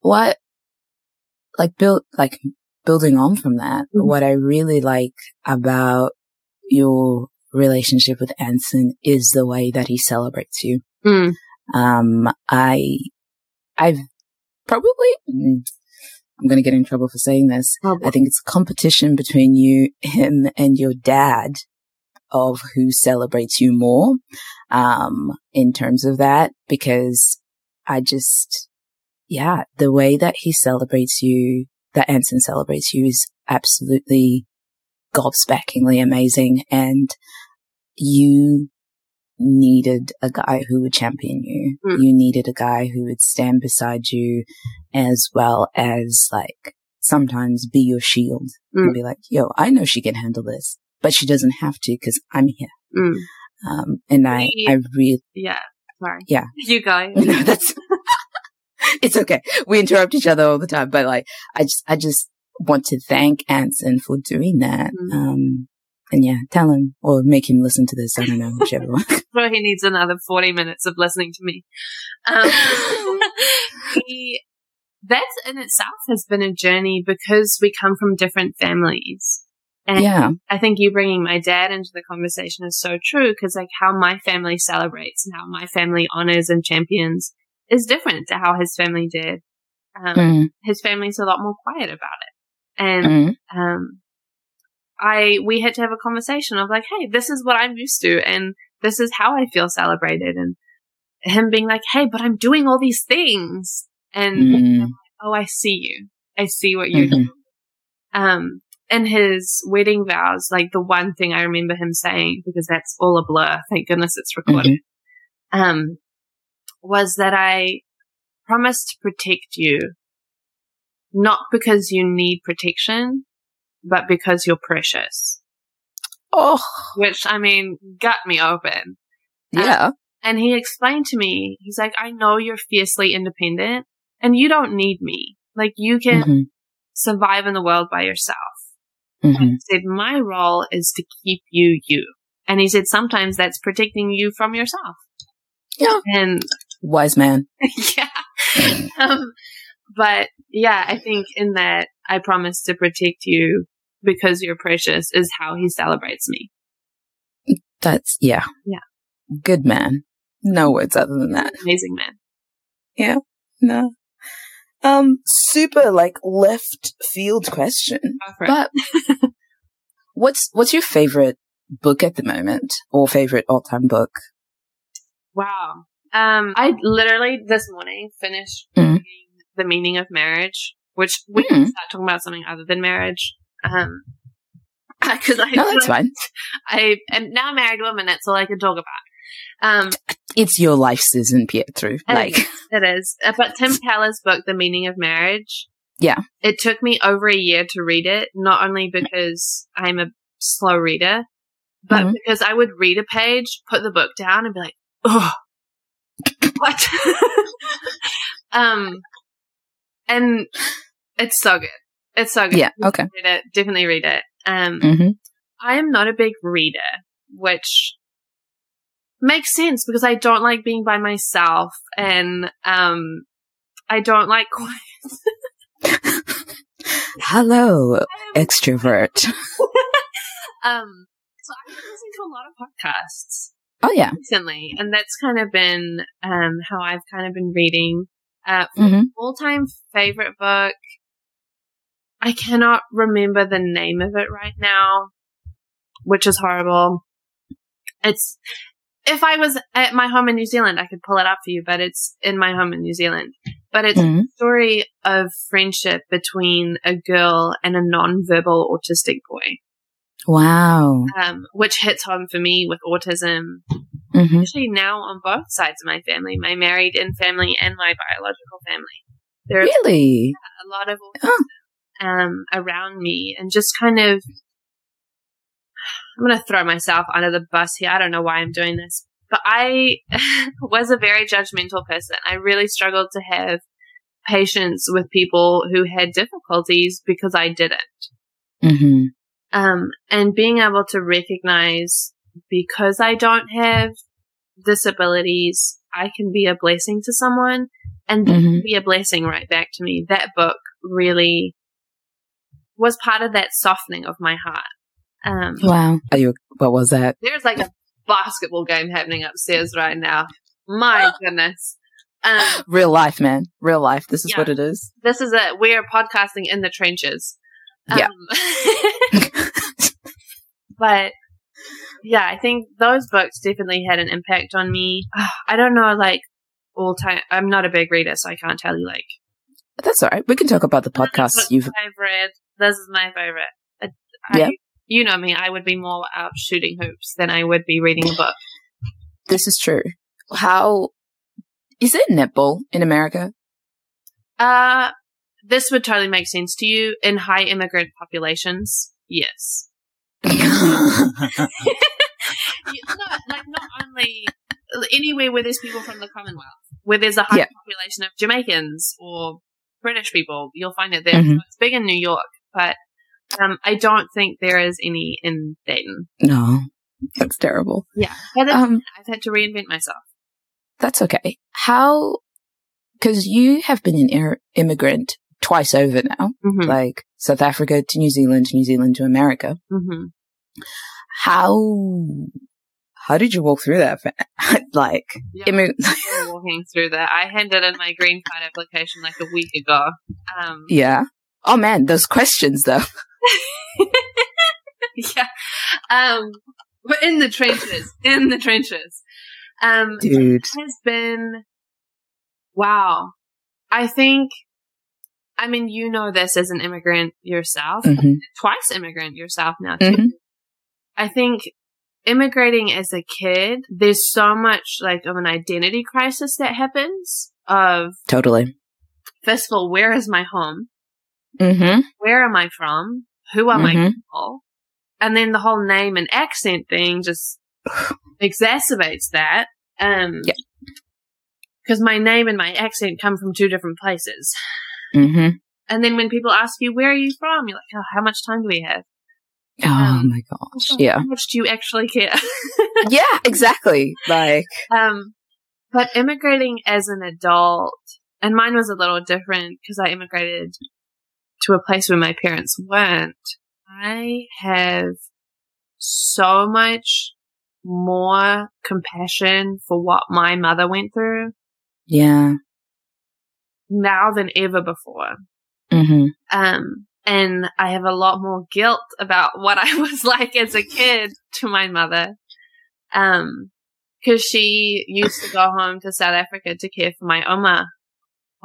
What, like, build, like, building on from that, mm-hmm. what I really like about your relationship with Anson is the way that he celebrates you. Mm. Um, I, I've probably, mm, I'm going to get in trouble for saying this. Oh, I think it's competition between you, him and your dad of who celebrates you more, um, in terms of that, because I just, yeah, the way that he celebrates you, that Anson celebrates you is absolutely gobsmackingly amazing. And you needed a guy who would champion you. Mm. You needed a guy who would stand beside you as well as like sometimes be your shield mm. and be like, yo, I know she can handle this, but she doesn't have to because I'm here. Mm. Um, and I, I really, yeah, sorry. Yeah. You go. no, that's, it's okay. We interrupt each other all the time, but like, I just, I just want to thank Anson for doing that. Mm-hmm. Um, and yeah, tell him or make him listen to this. I don't know, whichever one. well, he needs another 40 minutes of listening to me. Um, he, that in itself has been a journey because we come from different families. And yeah. I think you bringing my dad into the conversation is so true because like how my family celebrates and how my family honors and champions is different to how his family did. Um, mm. His family's a lot more quiet about it. And, mm. um, I, we had to have a conversation of like, Hey, this is what I'm used to and this is how I feel celebrated. And him being like, Hey, but I'm doing all these things. And, mm. like, oh, I see you. I see what you're mm-hmm. doing. Um, and his wedding vows, like the one thing I remember him saying, because that's all a blur. Thank goodness it's recorded. Mm-hmm. Um, was that I promised to protect you, not because you need protection, but because you're precious. Oh. Which, I mean, got me open. Yeah. Um, and he explained to me, he's like, I know you're fiercely independent and you don't need me. Like, you can mm-hmm. survive in the world by yourself. Mm-hmm. he said, my role is to keep you you. And he said, sometimes that's protecting you from yourself. Yeah. And wise man. yeah. Um, but yeah, I think in that I promise to protect you because you're precious is how he celebrates me. That's, yeah. Yeah. Good man. No words other than that. Amazing man. Yeah. No. Um, super like left field question. But what's, what's your favorite book at the moment or favorite all time book? Wow. Um, I literally this morning finished mm. the meaning of marriage, which we mm. can start talking about something other than marriage. Um, because I no, that's fine. I am now a married woman. That's all I can talk about. Um, it's your life, Susan Pietro. Like it is. Uh, but Tim Keller's book, The Meaning of Marriage. Yeah. It took me over a year to read it, not only because I'm a slow reader, but mm-hmm. because I would read a page, put the book down, and be like, "Oh, what?" um, and it's so good. It's so good. Yeah. Okay. Read it. Definitely read it. Um, mm-hmm. I am not a big reader, which makes sense because I don't like being by myself and um I don't like quiet. Hello, extrovert. um so I've been listening to a lot of podcasts. Oh yeah. Recently. And that's kind of been um how I've kind of been reading. Uh mm-hmm. all time favorite book. I cannot remember the name of it right now, which is horrible. It's if I was at my home in New Zealand, I could pull it up for you, but it's in my home in New Zealand. But it's mm-hmm. a story of friendship between a girl and a non-verbal autistic boy. Wow. Um, which hits home for me with autism. Mm-hmm. Actually, now on both sides of my family, my married in family and my biological family. There's really a lot of autism, um, around me, and just kind of I'm going to throw myself under the bus here. I don't know why I'm doing this, but I was a very judgmental person. I really struggled to have patience with people who had difficulties because I didn't. Mm-hmm. Um, and being able to recognize because I don't have disabilities, I can be a blessing to someone and mm-hmm. be a blessing right back to me. That book really was part of that softening of my heart. Um, wow. Are you, what was that? There's like a basketball game happening upstairs right now. My goodness. Um, Real life, man. Real life. This is yeah, what it is. This is it. We are podcasting in the trenches. Um, yeah. but yeah, I think those books definitely had an impact on me. I don't know, like all time. I'm not a big reader, so I can't tell you like. That's all right. We can talk about the podcasts you've. I've read. This is my favorite. I, yeah you know me, I would be more out shooting hoops than I would be reading a book. This is true. How is it netball in America? Uh, this would totally make sense to you in high immigrant populations. Yes. no, like not only anywhere where there's people from the Commonwealth, where there's a high Yeah. population of Jamaicans or British people. You'll find it there. Mhm. It's big in New York, but um, I don't think there is any in Dayton. No, that's terrible. Yeah, but Um, I've had to reinvent myself. that's okay. How? Because you have been an immigrant twice over now, hmm like South Africa to New Zealand, New Zealand to America. hmm How? How did you walk through that? like, Yeah. immi- Still walking through that. I handed in my green card application like a week ago. Um, yeah. Oh man, those questions though. yeah. Um, we're in the trenches, in the trenches. Um, Dude. it has been, wow. I think, I mean, you know this as an immigrant yourself, hmm twice immigrant yourself now too. Mhm. I think immigrating as a kid, there's so much like of an identity crisis that happens of, Totally. first of all, where is my home? hmm Where am I from? Who are my Mhm. people? And then the whole name and accent thing just exacerbates that. Um, Yeah. Because my name and my accent come from two different places. hmm And then when people ask you, where are you from? You're like, oh, how much time do we have? Oh Um, my gosh. Yeah. How much do you actually care? yeah, exactly. Like, um, but immigrating as an adult, and mine was a little different because I immigrated to a place where my parents weren't. I have so much more compassion for what my mother went through yeah. now than ever before. hmm Um, and I have a lot more guilt about what I was like as a kid to my mother. Um, cause she used to go home to South Africa to care for my oma.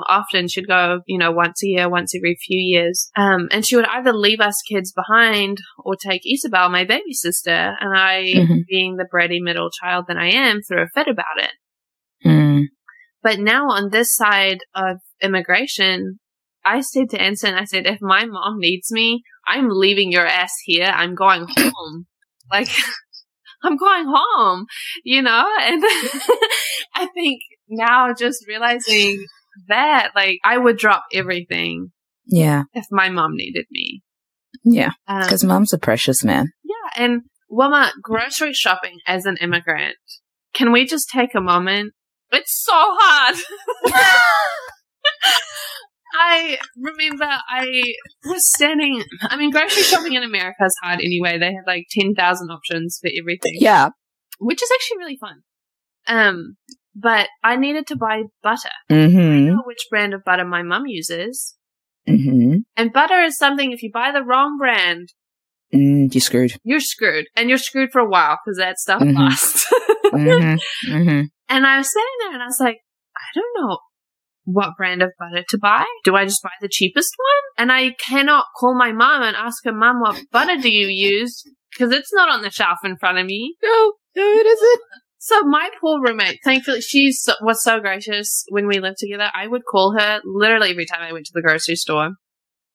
Often she'd go, you know, once a year, once every few years. Um, and she would either leave us kids behind or take Isabel, my baby sister. And I, Mhm. being the bratty middle child that I am, threw a fit about it. Mm. But now on this side of immigration, I said to Anson, I said, if my mom needs me, I'm leaving your ass here. I'm going home. like, I'm going home, you know? And I think now just realizing that, like, I would drop everything Yeah. if my mom needed me. Yeah. Um, Because mom's a precious man. yeah. And Wilma, grocery shopping as an immigrant, can we just take a moment? It's so hard. I remember I was standing. I mean, grocery shopping in America is hard anyway. They have like ten thousand options for everything, Yeah. which is actually really fun. Um, but I needed to buy butter. I Mm-hmm. know which brand of butter my mum uses, Mm-hmm. and butter is something. If you buy the wrong brand, Mm, you're screwed. you're screwed, and you're screwed for a while because that stuff Mhm. lasts. Mm-hmm. Mm-hmm. And I was sitting there and I was like, I don't know what brand of butter to buy. Do I just buy the cheapest one? And I cannot call my mom and ask her, Mom, what butter do you use? Because it's not on the shelf in front of me. No, no, it isn't. So my poor roommate, thankfully, she so, was so gracious when we lived together. I would call her literally every time I went to the grocery store,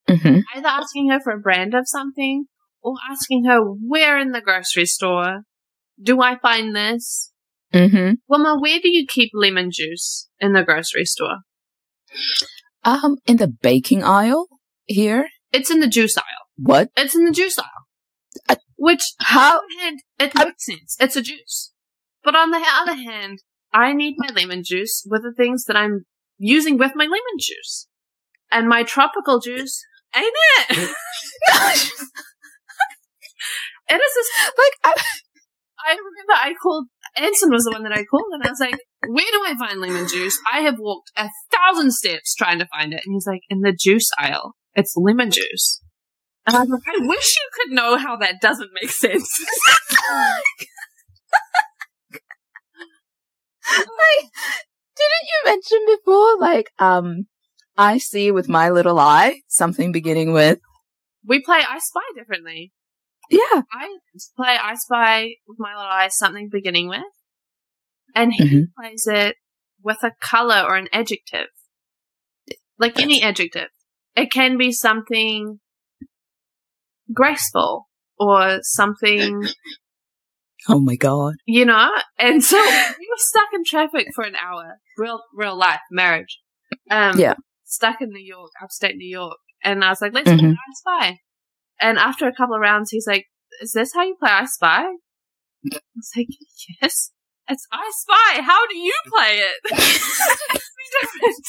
Mm-hmm. either asking her for a brand of something or asking her where in the grocery store do I find this? Mm-hmm. Wilma, where do you keep lemon juice in the grocery store? Um, in the baking aisle here. It's in the juice aisle. What? It's in the juice aisle. I- Which, How? hand, it makes sense. It's a juice. But on the other hand, I need my lemon juice with the things that I'm using with my lemon juice. And my tropical juice ain't it. it is this, like, I, I remember I called, Anson was the one that I called and I was like, where do I find lemon juice? I have walked a thousand steps trying to find it. And he's like, in the juice aisle. It's lemon juice. And I was like, I wish you could know how that doesn't make sense. like, didn't you mention before, like, um, I see with my little eye something beginning with, we play I Spy differently. yeah. I play I Spy with my little eye, something beginning with, and he Mhm. plays it with a color or an adjective. Like any adjective. It can be something graceful or something Oh my god. You know? And so we were stuck in traffic for an hour. Real real life, marriage. Um Yeah. stuck in New York, upstate New York. And I was like, let's Mhm. play I Spy. And after a couple of rounds he's like, Is this how you play I Spy? I was like, Yes. It's I Spy. How do you play it? it's different.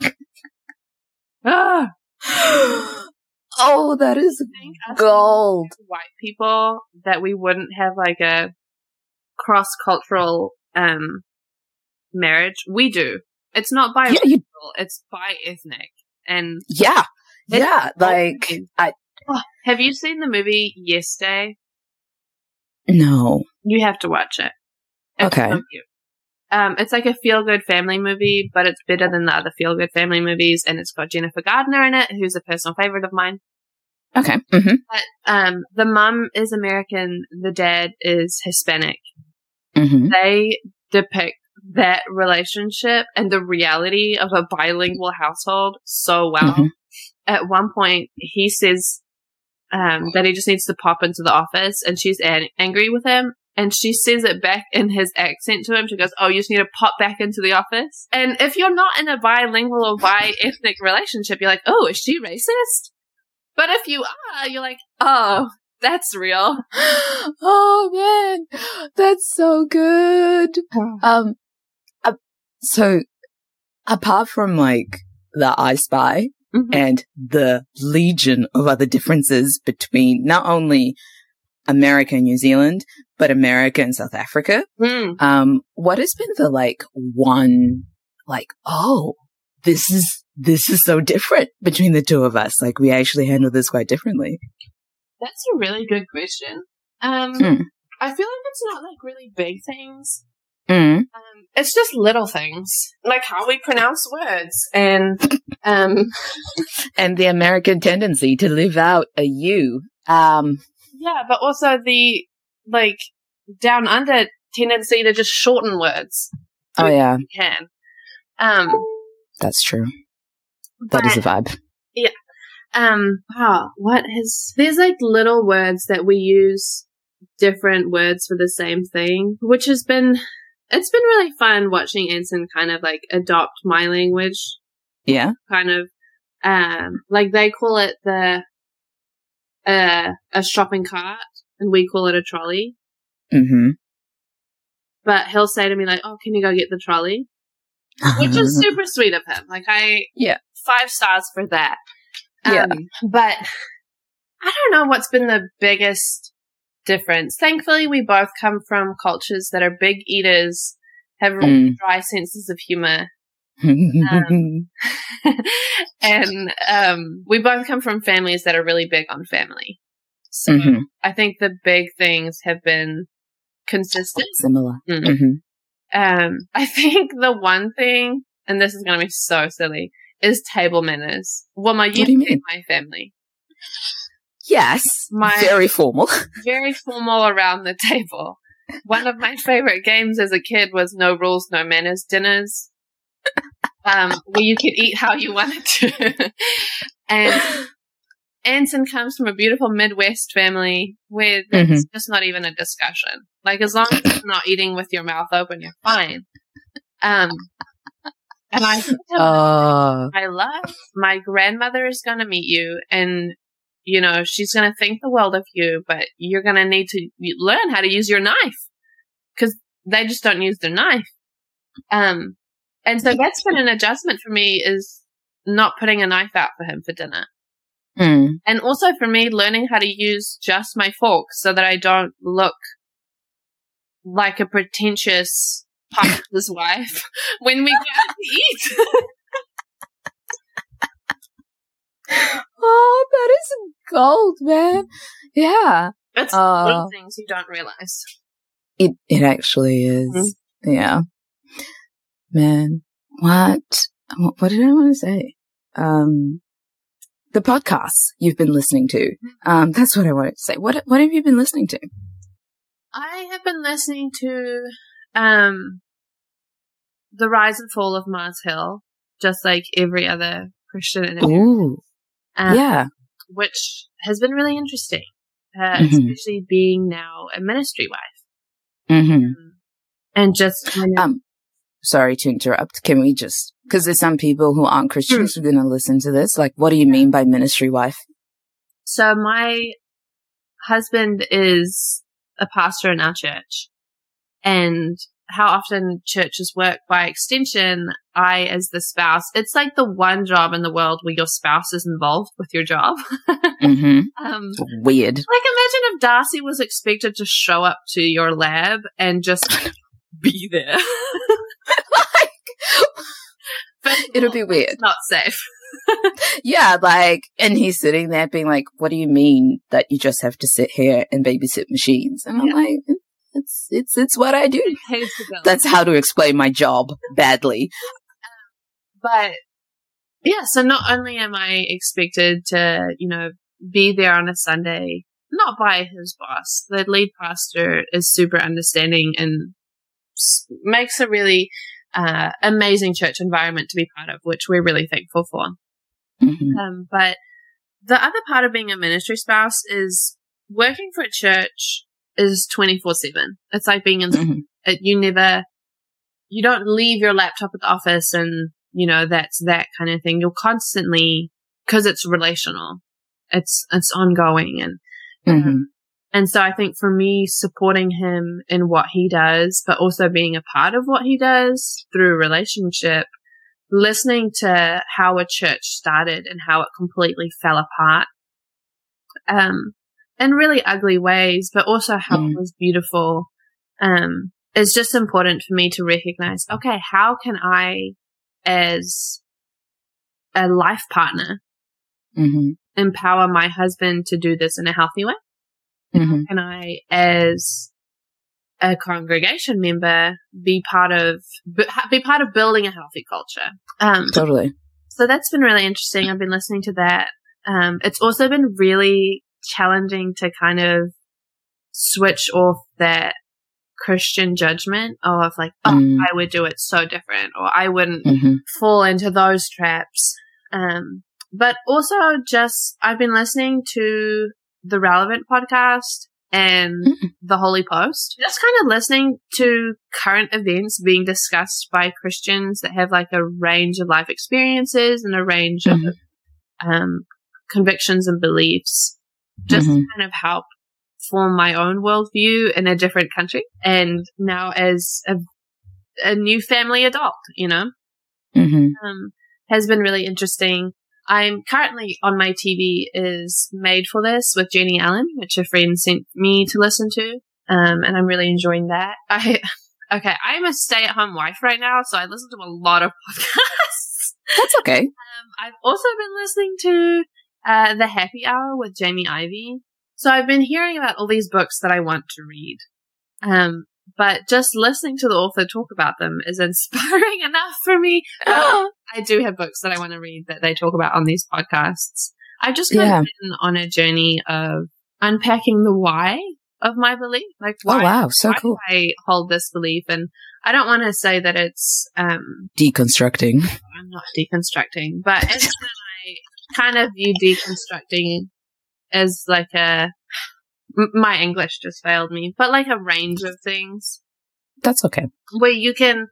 Ah, oh, that is I think us gold. white people that we wouldn't have like a cross cultural um marriage. We do. It's not by Yeah, you, it's by ethnic. And yeah, yeah. Like, amazing. I Oh, have you seen the movie Yes Day? no. You have to watch it. It's Okay. Um, it's like a feel good family movie, but it's better than the other feel good family movies, and it's got Jennifer Garner in it, who's a personal favorite of mine. Okay. hmm But um, the mum is American, the dad is Hispanic. hmm They depict that relationship and the reality of a bilingual household so well. Mhm. At one point, he says um, that he just needs to pop into the office, and she's an- angry with him. And she says it back in his accent to him. She goes, "Oh, you just need to pop back into the office." And if you're not in a bilingual or bi-ethnic relationship, you're like, "Oh, is she racist?" But if you are, you're like, "Oh, that's real." oh man, that's so good. Um, uh, so apart from like the I Spy Mhm. and the legion of other differences between not only America and New Zealand, but America and South Africa, Mm. um, what has been the like one, like, oh, this is, this is so different between the two of us. Like we actually handle this quite differently. That's a really good question. Um, Hmm. I feel like it's not like really big things. Mm. Um, it's just little things, like how we pronounce words, and um, And the American tendency to live out a you. Um, yeah, but also the like down under tendency to just shorten words. oh yeah, You can. Um, that's true. That is a vibe. Yeah. Um, wow, what has there's like little words that we use different words for the same thing, which has been it's been really fun watching Anson kind of like adopt my language Yeah. kind of um like they call it the uh a shopping cart and we call it a trolley Mm-hmm. but he'll say to me like oh can you go get the trolley which is super sweet of him like i Yeah. five stars for that Yeah. um, but i don't know what's been the biggest difference thankfully we both come from cultures that are big eaters have really Mm. dry senses of humor Um, and um, we both come from families that are really big on family. So Mhm. I think the big things have been consistent. Similar. Mm. hmm Um, I think the one thing, and this is going to be so silly, is table manners. Well, my What do you mean? my family, Yes. My- Very formal. very formal around the table. One of my favorite games as a kid was No Rules, No Manners dinners, um, where you could eat how you wanted to. and Anson comes from a beautiful Midwest family where that's Mhm. just not even a discussion. Like as long as you're not eating with your mouth open, you're fine. Um, and I Oh. I love my grandmother is going to meet you and you know she's going to think the world of you but you're going to need to learn how to use your knife cuz they just don't use their knife um and so that's been an adjustment for me is not putting a knife out for him for dinner Mm. and also for me learning how to use just my fork so that I don't look like a pretentious pastor's wife when we go out to eat Oh, that is gold, man. Yeah. That's Uh, little things you don't realize. It it actually is. Yeah. Man, what? What did I want to say? Um, the podcasts you've been listening to. Um, that's what I wanted to say. What what have you been listening to? I have been listening to um The Rise and Fall of Mars Hill, just like every other Christian interview, Ooh, um, yeah. which has been really interesting. uh, mm-hmm. especially being now a ministry wife. Mm-hmm. Um, and just kind of- um, sorry to interrupt. Can we just, cause there's some people who aren't Christians mm. who are going to listen to this. Like, what do you mean by ministry wife? So my husband is a pastor in our church and how often churches work by extension, I, as the spouse, it's like the one job in the world where your spouse is involved with your job. mm-hmm. um, Weird. Like, imagine if Darcy was expected to show up to your lab and just be there. like, it'll be weird. not safe. yeah, like, and he's sitting there being like, "What do you mean that you just have to sit here and babysit machines?" And I'm yeah. like, "It's it's it's what I do." That's how to explain my job badly. But yeah, so not only am I expected to, you know, be there on a Sunday, not by his boss. The lead pastor is super understanding and makes a really uh, amazing church environment to be part of, which we're really thankful for. Mm-hmm. Um, but the other part of being a ministry spouse is working for a church is 24 7. It's like being in, mm-hmm. it, you never, you don't leave your laptop at the office and, you know, that's that kind of thing. You're constantly, cause it's relational. It's, it's ongoing and, mm-hmm. um, and so I think for me, supporting him in what he does, but also being a part of what he does through relationship listening to how a church started and how it completely fell apart, um, in really ugly ways, but also how mm. it was beautiful, um, is just important for me to recognize, okay, how can I, as a life partner, mm-hmm. empower my husband to do this in a healthy way? Mm-hmm. How can I, as a congregation member be part of be part of building a healthy culture. Um, totally. So that's been really interesting. I've been listening to that. Um, it's also been really challenging to kind of switch off that Christian judgment of like, oh, mm. I would do it so different, or I wouldn't mm-hmm. fall into those traps. Um, but also just I've been listening to the Relevant podcast and the Holy Post. Just kind of listening to current events being discussed by Christians that have like a range of life experiences and a range mm-hmm. of um, convictions and beliefs, just mm-hmm. kind of help form my own worldview in a different country. And now as a, a new family adult, you know, mm-hmm. um, has been really interesting. I'm currently on my TV is Made for This with Jennie Allen, which a friend sent me to listen to. Um, and I'm really enjoying that. I, okay, I'm a stay at home wife right now, so I listen to a lot of podcasts. That's okay. Um, I've also been listening to, uh, The Happy Hour with Jamie Ivey. So I've been hearing about all these books that I want to read. Um, but just listening to the author talk about them is inspiring enough for me. I do have books that I want to read that they talk about on these podcasts. I've just kind yeah. of been on a journey of unpacking the why of my belief. Like, oh, why, oh wow, so cool. I hold this belief, and I don't want to say that it's um, deconstructing. I'm not deconstructing, but it's I kind of view deconstructing as like a my English just failed me, but like a range of things. That's okay. Where you can,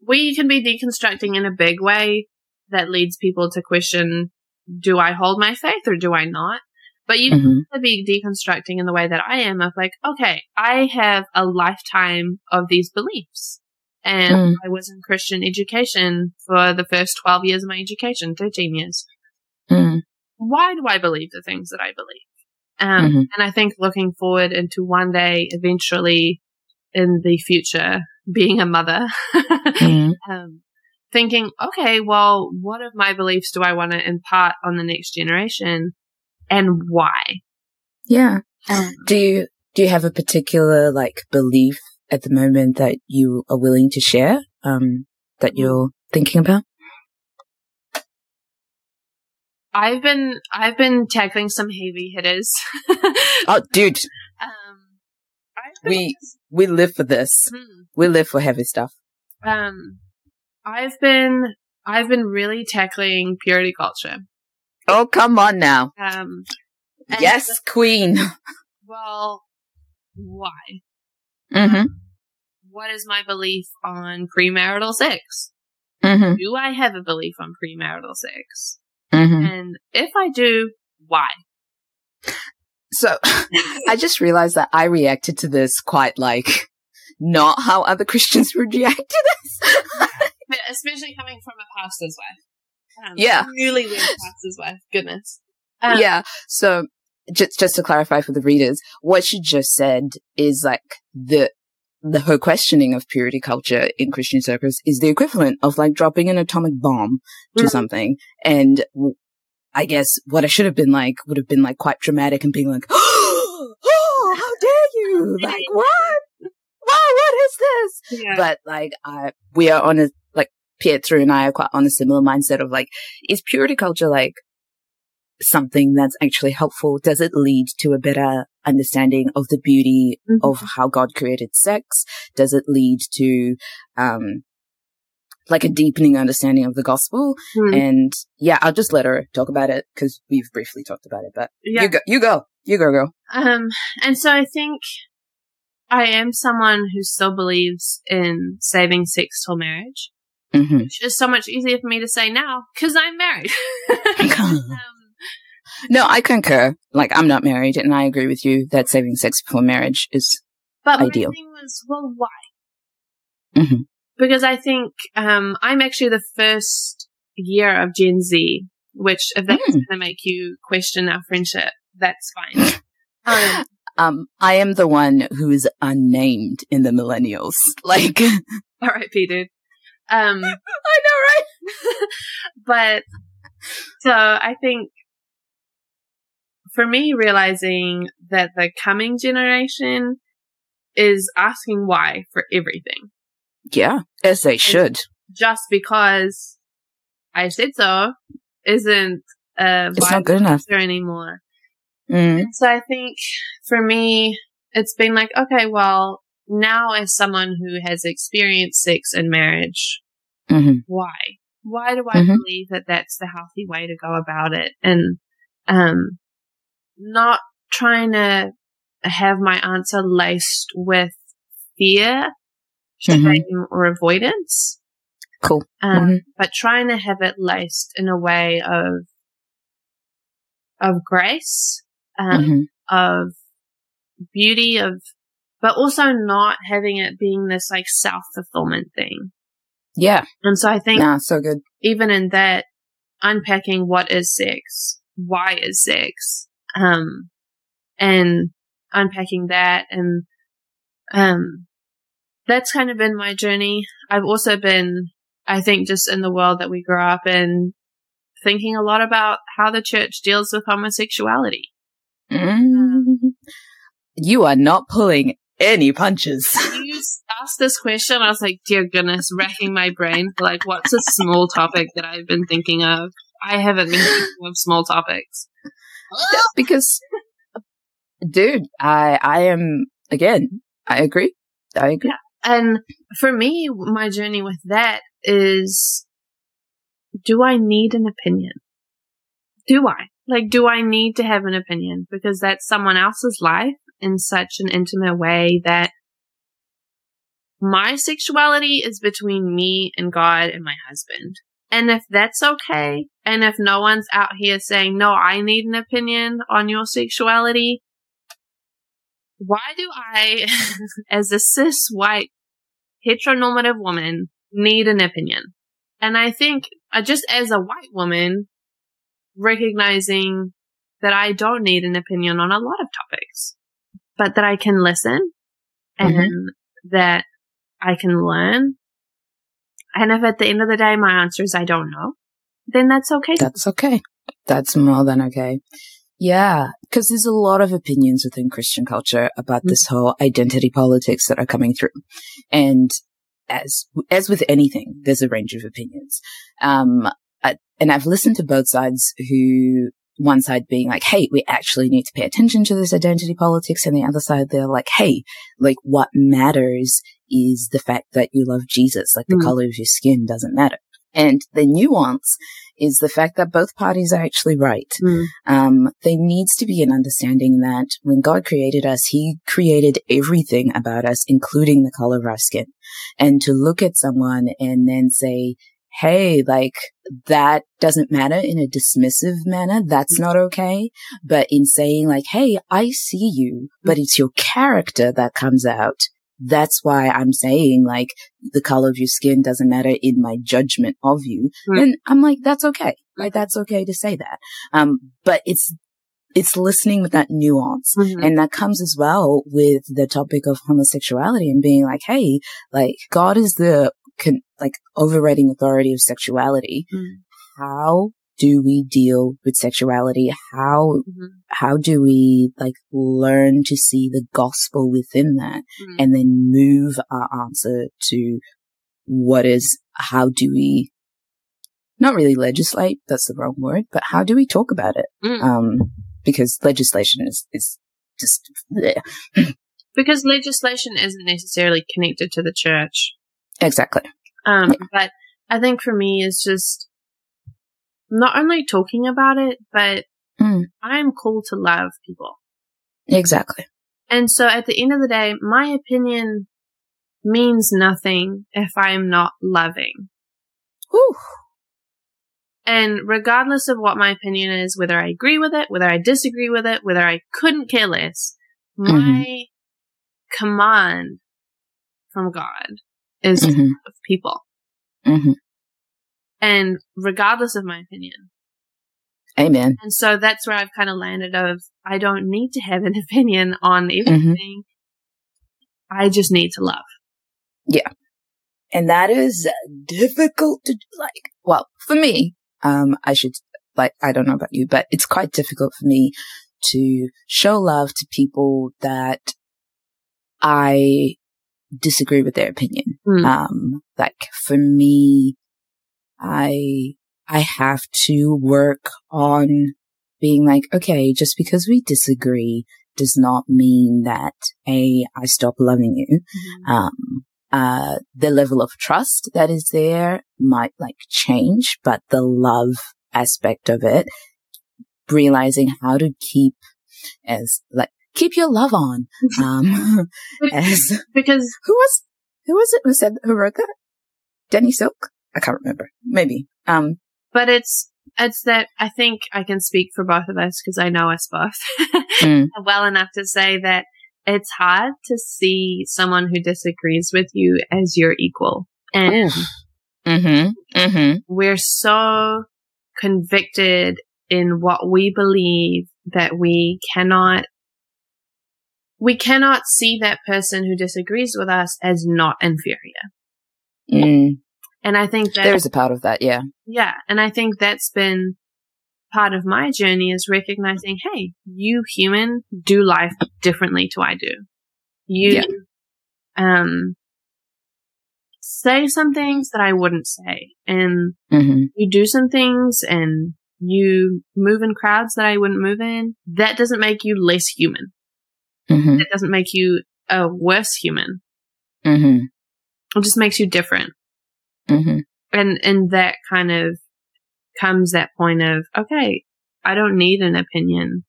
where you can be deconstructing in a big way that leads people to question, do I hold my faith or do I not? But you mm-hmm. can be deconstructing in the way that I am of like, okay, I have a lifetime of these beliefs. And mm. I was in Christian education for the first 12 years of my education, 13 years. Mm. Why do I believe the things that I believe? Um, mm-hmm. And I think looking forward into one day, eventually in the future, being a mother, mm-hmm. um, thinking, okay, well, what of my beliefs do I want to impart on the next generation and why? Yeah. Um, do you, do you have a particular like belief at the moment that you are willing to share, um, that you're thinking about? I've been I've been tackling some heavy hitters. oh, dude. Um, we we live for this. Hmm. We live for heavy stuff. Um, I've been I've been really tackling purity culture. Oh, come on now. Um, yes, queen. well, why? Mm-hmm. What is my belief on premarital sex? Mm-hmm. Do I have a belief on premarital sex? Mm-hmm. And if I do, why? So I just realized that I reacted to this quite like not how other Christians would react to this. Especially coming from a pastor's wife. Um, Yeah. Newlywed pastor's wife. Goodness. Um, yeah. So just just to clarify for the readers, what she just said is like the the her questioning of purity culture in Christian circles is the equivalent of like dropping an atomic bomb to Mhm. something. And w- I guess what I should have been like would have been like quite dramatic and being like, "Oh, how dare you! Like what? Wow, what is this?" Yeah. But like, I we are on a like Pietro and I are quite on a similar mindset of like, is purity culture like something that's actually helpful? Does it lead to a better understanding of the beauty Mhm. of how God created sex? Does it lead to um like a deepening understanding of the gospel? Hmm. And yeah, I'll just let her talk about it because we've briefly talked about it. But yeah. you go, you go, you go, girl. Um, and so I think I am someone who still believes in saving sex till marriage, hmm which is so much easier for me to say now because I'm married. um, No, I concur. Like, I'm not married, and I agree with you that saving sex before marriage is but my Ideal. thing was, well, why? Mhm. Because I think um, I'm actually the first year of Gen Z, which if that's Mm. going to make you question our friendship, that's fine. um, Um, I am the one who is unnamed in the millennials. Like, all right, Peter. Um, know, right? but so I think for me, realizing that the coming generation is asking why for everything, Yeah, as they should. just because I said so isn't a It's not good enough. answer anymore. Mm, So I think for me, it's been like, okay, well, now as someone who has experienced sex and marriage, hmm why? Why do I Mhm. believe that that's the healthy way to go about it? And, um, not trying to have my answer laced with fear, Mhm. or avoidance. Cool. Um, Mhm. but trying to have it laced in a way of, of grace, um, hmm of beauty of, but also not having it being this like self fulfillment thing. Yeah, And so I think nah, so good. even in that, unpacking what is sex, why is sex, um, and unpacking that and, um, that's kind of been my journey. I've also been, I think, just in the world that we grew up in, thinking a lot about how the church deals with homosexuality. Mm. You are not pulling any punches. you asked this question, I was like, dear goodness, racking my brain for like, what's a small topic that I've been thinking of? I haven't been thinking of small topics. because, dude, I, I am, again, I agree. I agree. And for me, my journey with that is, do I need an opinion? Do I? Like, do I need to have an opinion? Because that's someone else's life in such an intimate way that my sexuality is between me and God and my husband. And if that's okay, and if no one's out here saying, no, I need an opinion on your sexuality, why do I, as a cis white heteronormative woman, need an opinion? And I think uh, just as a white woman, recognizing that I don't need an opinion on a lot of topics, but that I can listen and Mhm. that I can learn. And if at the end of the day my answer is I don't know, then that's okay. That's okay. That's more than okay. Yeah, because there's a lot of opinions within Christian culture about this whole identity politics that are coming through. And as, as with anything, there's a range of opinions. Um, I, and I've listened to both sides who, one side being like, hey, we actually need to pay attention to this identity politics. And the other side, they're like, hey, like what matters is the fact that you love Jesus. Like the Mm. color of your skin doesn't matter. And the nuance is the fact that both parties are actually right. Mm. Um, there needs to be an understanding that when God created us, He created everything about us, including the color of our skin. And to look at someone and then say, Hey, like that doesn't matter in a dismissive manner. That's not okay. But in saying like, Hey, I see you, but it's your character that comes out that's why I'm saying like the color of your skin doesn't matter in my judgment of you. Mm. And I'm like, that's okay. Like that's okay to say that. Um, but it's, it's listening with that nuance. Mm-hmm. And that comes as well with the topic of homosexuality and being like, Hey, like God is the, con- like overriding authority of sexuality. Mm. How do we deal with sexuality? How, mm-hmm. how do we like learn to see the gospel within that mm-hmm. and then move our answer to what is, how do we not really legislate? That's the wrong word, but how do we talk about it? Mm. Um, because legislation is, is just there. because legislation isn't necessarily connected to the church. Exactly. Um, yeah. but I think for me it's just not only talking about it, but mm. I'm called to love people. Exactly. And so at the end of the day, my opinion means nothing if I'm not loving. Whew. And regardless of what my opinion is, whether I agree with it, whether I disagree with it, whether I couldn't care less, mm-hmm. my command from God is mm-hmm. of people. Mm-hmm and regardless of my opinion. Amen. And so that's where I've kind of landed of I don't need to have an opinion on everything. Mm-hmm. I just need to love. Yeah. And that is difficult to like, well, for me, um, I should like, I don't know about you, but it's quite difficult for me to show love to people that I disagree with their opinion. Mm. Um, like for me, I, I have to work on being like, okay, just because we disagree does not mean that A, I stop loving you. Mm-hmm. Um, uh, the level of trust that is there might like change, but the love aspect of it, realizing how to keep as like, keep your love on. Um, as, because who was, who was it who said, who wrote that? Danny Silk? I can't remember. Maybe. Um, but it's, it's that I think I can speak for both of us because I know us both mm. well enough to say that it's hard to see someone who disagrees with you as your equal. And mm-hmm. Mm-hmm. we're so convicted in what we believe that we cannot we cannot see that person who disagrees with us as not inferior. Mm. And I think that there's a part of that, yeah. Yeah. And I think that's been part of my journey is recognizing, hey, you human do life differently to I do. You, yeah. um, say some things that I wouldn't say and mm-hmm. you do some things and you move in crowds that I wouldn't move in. That doesn't make you less human. Mm-hmm. It doesn't make you a worse human. Mm-hmm. It just makes you different. Mm-hmm. And, and that kind of comes that point of, okay, I don't need an opinion.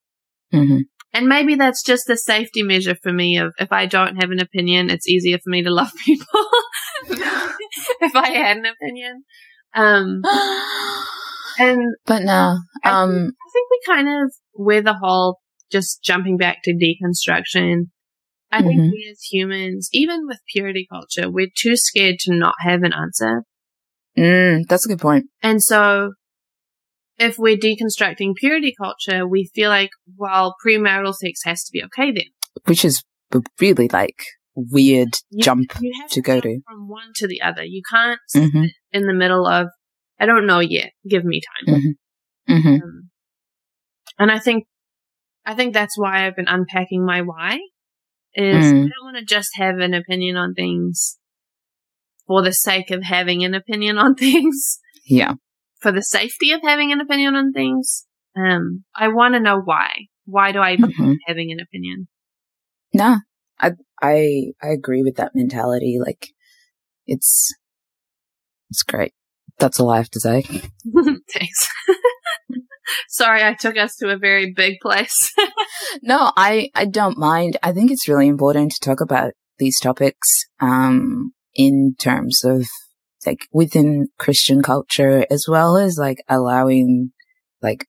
Mm-hmm. And maybe that's just a safety measure for me of if I don't have an opinion, it's easier for me to love people if I had an opinion. Um, and, but no, um, I think, I think we kind of, with the whole just jumping back to deconstruction, I mm-hmm. think we as humans, even with purity culture, we're too scared to not have an answer. Mm, that's a good point. And so if we're deconstructing purity culture, we feel like, well, premarital sex has to be okay then. Which is really like weird you, jump you to, to go to. From one to the other. You can't mm-hmm. in the middle of, I don't know yet. Give me time. Mm-hmm. Mm-hmm. Um, and I think, I think that's why I've been unpacking my why is mm. I don't want to just have an opinion on things for the sake of having an opinion on things. Yeah. For the safety of having an opinion on things. Um, I want to know why. Why do I mm-hmm. having an opinion? Nah, I, I, I agree with that mentality. Like, it's, it's great. That's all I have to say. Thanks. Sorry, I took us to a very big place. no, I, I don't mind. I think it's really important to talk about these topics, um, in terms of like within Christian culture as well as like allowing like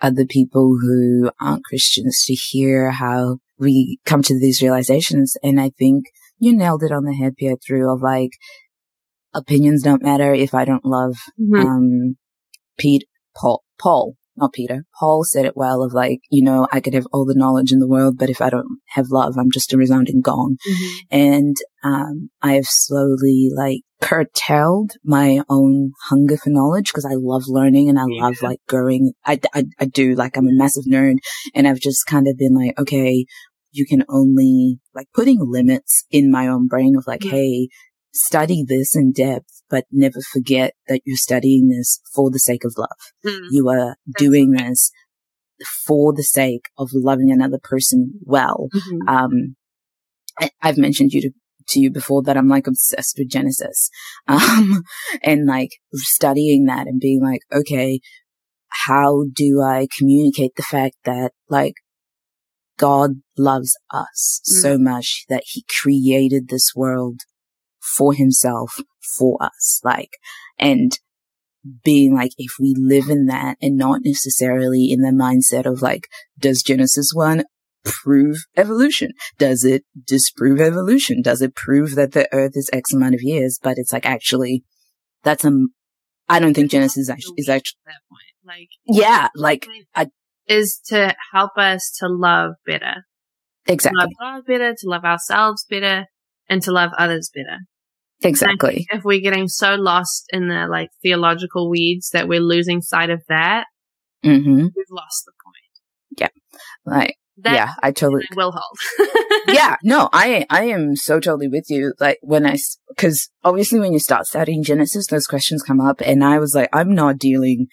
other people who aren't Christians to hear how we come to these realizations. And I think you nailed it on the head, Pietro, of like, opinions don't matter if I don't love, mm-hmm. um, Pete, Paul, Paul, not Peter. Paul said it well of like, you know, I could have all the knowledge in the world, but if I don't have love, I'm just a resounding gong. Mm-hmm. And, um, I have slowly like curtailed my own hunger for knowledge because I love learning and I yeah. love like growing. I, I, I do like, I'm a massive nerd and I've just kind of been like, okay, you can only like putting limits in my own brain of like, mm-hmm. hey, study this in depth, but never forget that you're studying this for the sake of love. Mm. You are doing this for the sake of loving another person well. Mm-hmm. Um, I, have mentioned you to, to you before that I'm like obsessed with Genesis. Um, and like studying that and being like, okay, how do I communicate the fact that like God loves us mm. so much that he created this world for himself, for us, like, and being like, if we live in that and not necessarily in the mindset of like, does Genesis 1 prove evolution? Does it disprove evolution? Does it prove that the earth is X amount of years? But it's like, actually, that's a, I don't think Genesis is actually, is actually, that point. Like, yeah, like, I, is to help us to love better. Exactly. To love God better, to love ourselves better, and to love others better. Exactly. If we're getting so lost in the like theological weeds that we're losing sight of that, mm-hmm. we've lost the point. Yeah. Like, that yeah, I totally will hold. yeah, no, I I am so totally with you. Like when I, because obviously when you start studying Genesis, those questions come up, and I was like, I'm not dealing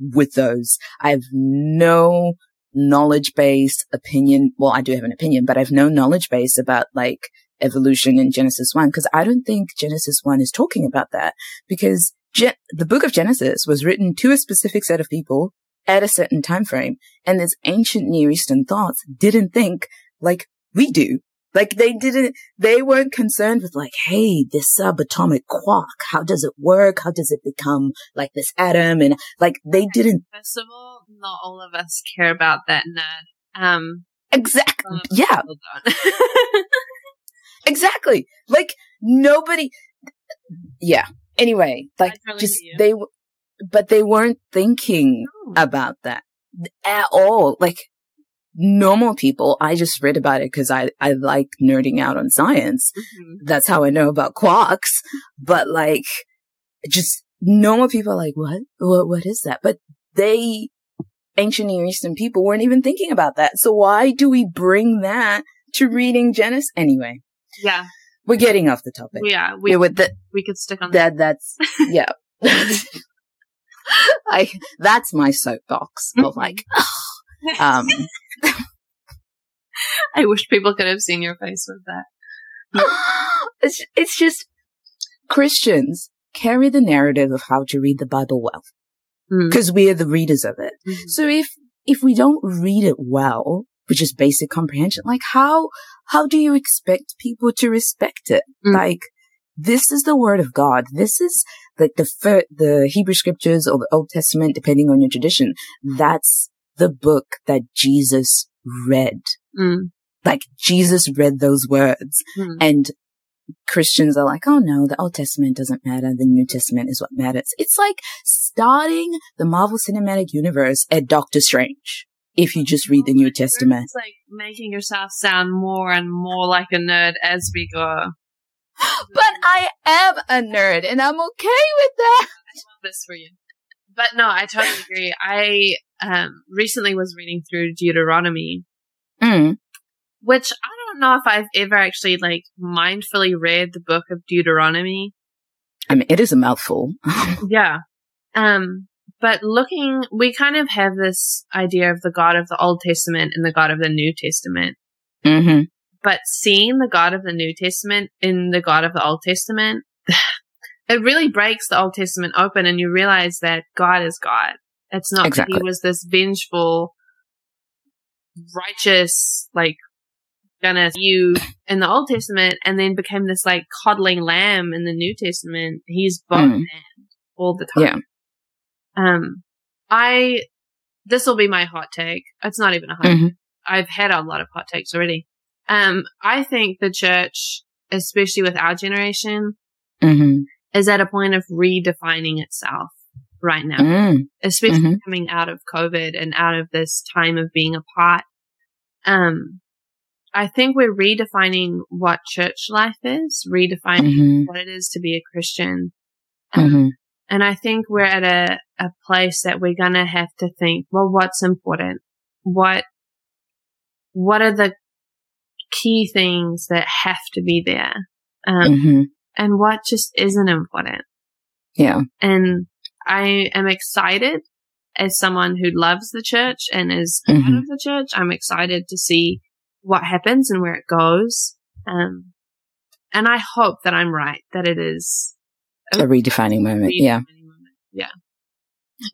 with those. I have no knowledge base opinion. Well, I do have an opinion, but I have no knowledge base about like evolution in Genesis 1 because I don't think Genesis 1 is talking about that because Gen- the book of Genesis was written to a specific set of people at a certain time frame and this ancient Near Eastern thoughts didn't think like we do. Like they didn't, they weren't concerned with like, hey, this subatomic quark, how does it work? How does it become like this atom? And like they didn't. All, not all of us care about that nerd. Um, exactly. Yeah. Exactly. Like nobody. Yeah. Anyway, like just they, but they weren't thinking no. about that at all. Like normal people, I just read about it because I, I like nerding out on science. Mm-hmm. That's how I know about quarks. But like, just normal people are like, what? What, what is that? But they, ancient Near Eastern people weren't even thinking about that. So why do we bring that to reading Genesis? Anyway, yeah. We're getting off the topic. Yeah, we yeah, with the, we could stick on that. that that's yeah. I that's my soapbox of like, um. I wish people could have seen your face with that. it's it's just Christians carry the narrative of how to read the Bible well because mm. we are the readers of it. Mm-hmm. So if if we don't read it well, which is basic comprehension. Like how, how do you expect people to respect it? Mm. Like, this is the word of God. This is like the, fir- the Hebrew scriptures or the Old Testament, depending on your tradition. That's the book that Jesus read. Mm. Like Jesus read those words mm. and Christians are like, oh no, the Old Testament doesn't matter. The New Testament is what matters. It's like starting the Marvel Cinematic Universe at Doctor Strange if you just read the New Testament. It's like making yourself sound more and more like a nerd as we go. but I am a nerd and I'm okay with that. I love this for you. But no, I totally agree. I um, recently was reading through Deuteronomy, mm. which I don't know if I've ever actually like mindfully read the book of Deuteronomy. I mean, it is a mouthful. yeah. Um, but looking, we kind of have this idea of the God of the Old Testament and the God of the New Testament. Mm-hmm. But seeing the God of the New Testament in the God of the Old Testament, it really breaks the Old Testament open and you realize that God is God. It's not exactly. that he was this vengeful, righteous, like, gonna you in the Old Testament and then became this like coddling lamb in the New Testament. He's both mm. all the time. Yeah. Um, I, this will be my hot take. It's not even a hot mm-hmm. I've had a lot of hot takes already. Um, I think the church, especially with our generation, mm-hmm. is at a point of redefining itself right now, mm. especially mm-hmm. coming out of COVID and out of this time of being apart. Um, I think we're redefining what church life is, redefining mm-hmm. what it is to be a Christian. Um, mm-hmm. and I think we're at a, a place that we're going to have to think, well, what's important? What, what are the key things that have to be there? Um, mm-hmm. and what just isn't important? Yeah. And I am excited as someone who loves the church and is part mm-hmm. of the church. I'm excited to see what happens and where it goes. Um, and I hope that I'm right, that it is a, a redefining moment. Redefining yeah. Moment. Yeah.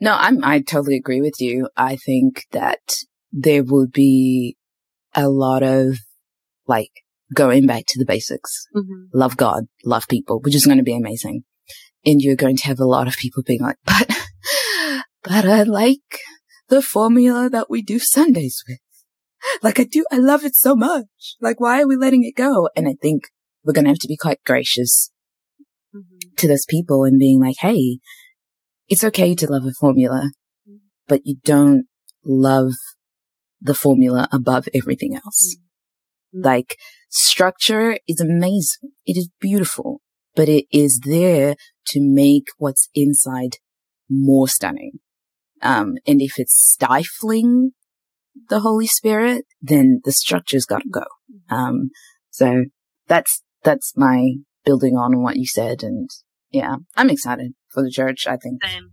No, I'm, I totally agree with you. I think that there will be a lot of like going back to the basics. Mm-hmm. Love God, love people, which is going to be amazing. And you're going to have a lot of people being like, but, but I like the formula that we do Sundays with. Like I do, I love it so much. Like why are we letting it go? And I think we're going to have to be quite gracious mm-hmm. to those people and being like, Hey, it's okay to love a formula, mm-hmm. but you don't love the formula above everything else. Mm-hmm. Like structure is amazing. It is beautiful, but it is there to make what's inside more stunning. Um, and if it's stifling the Holy Spirit, then the structure's got to go. Mm-hmm. Um, so that's, that's my building on what you said. And yeah, I'm excited for the church. I think, Same.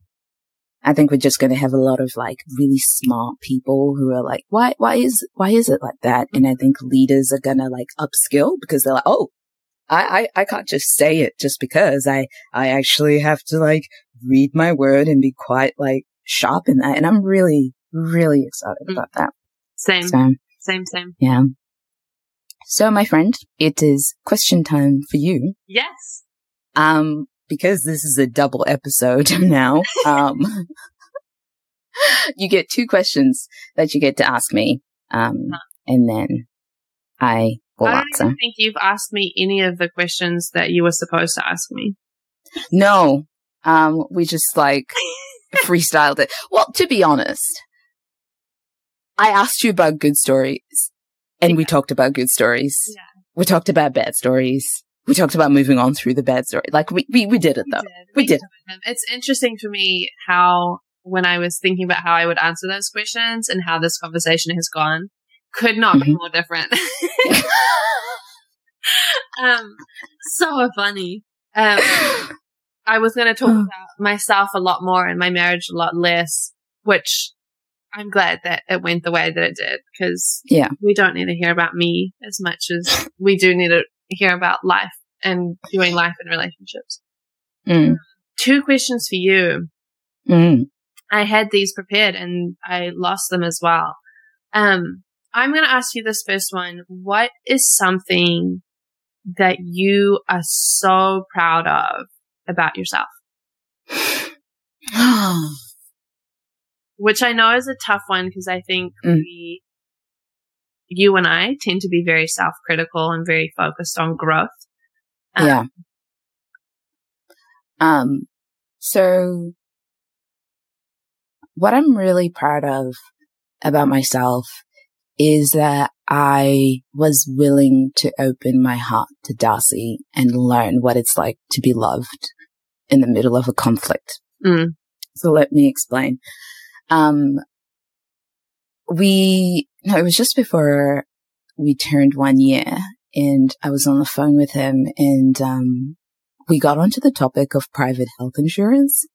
I think we're just going to have a lot of like really smart people who are like, why, why is, why is it like that? And I think leaders are going to like upskill because they're like, oh, I, I, I can't just say it just because I, I actually have to like read my word and be quite like sharp in that. And I'm really, really excited mm. about that. Same. So, same, same. Yeah. So, my friend, it is question time for you. Yes. Um, because this is a double episode now, um, you get two questions that you get to ask me. Um, huh. and then I will I answer. don't think you've asked me any of the questions that you were supposed to ask me. No. Um, we just like freestyled it. Well, to be honest, I asked you about good stories and yeah. we talked about good stories. Yeah. We talked about bad stories. We talked about moving on through the bad story. Like we, we, we did it though. We did. We did. It's interesting for me how when I was thinking about how I would answer those questions and how this conversation has gone, could not mm-hmm. be more different. um, so funny. Um, I was going to talk about myself a lot more and my marriage a lot less, which I'm glad that it went the way that it did because yeah, we don't need to hear about me as much as we do need to hear about life and doing life in relationships. Mm. Two questions for you. Mm. I had these prepared and I lost them as well. Um, I'm going to ask you this first one. What is something that you are so proud of about yourself? which I know is a tough one because I think mm. we, you and I tend to be very self critical and very focused on growth. Um, yeah. Um, so what I'm really proud of about myself is that I was willing to open my heart to Darcy and learn what it's like to be loved in the middle of a conflict. Mm. So let me explain. Um, we, no, it was just before we turned one year and I was on the phone with him and, um, we got onto the topic of private health insurance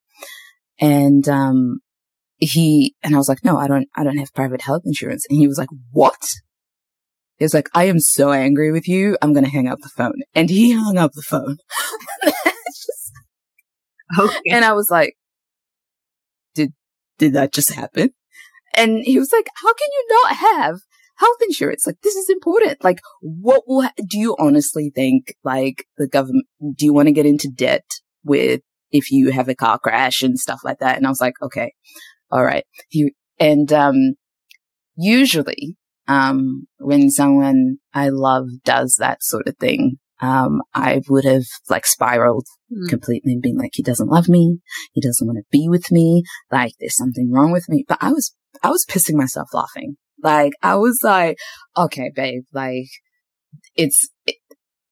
and, um, he, and I was like, no, I don't, I don't have private health insurance. And he was like, what? He was like, I am so angry with you. I'm going to hang up the phone. And he hung up the phone. Okay. And I was like, did, that just happen? And he was like, how can you not have health insurance? Like, this is important. Like, what will, ha- do you honestly think, like, the government, do you want to get into debt with if you have a car crash and stuff like that? And I was like, okay, all right. He, and, um, usually, um, when someone I love does that sort of thing, um, I would have like spiraled mm. completely and been like, he doesn't love me. He doesn't want to be with me. Like there's something wrong with me. But I was, I was pissing myself laughing. Like I was like, okay, babe, like it's, it,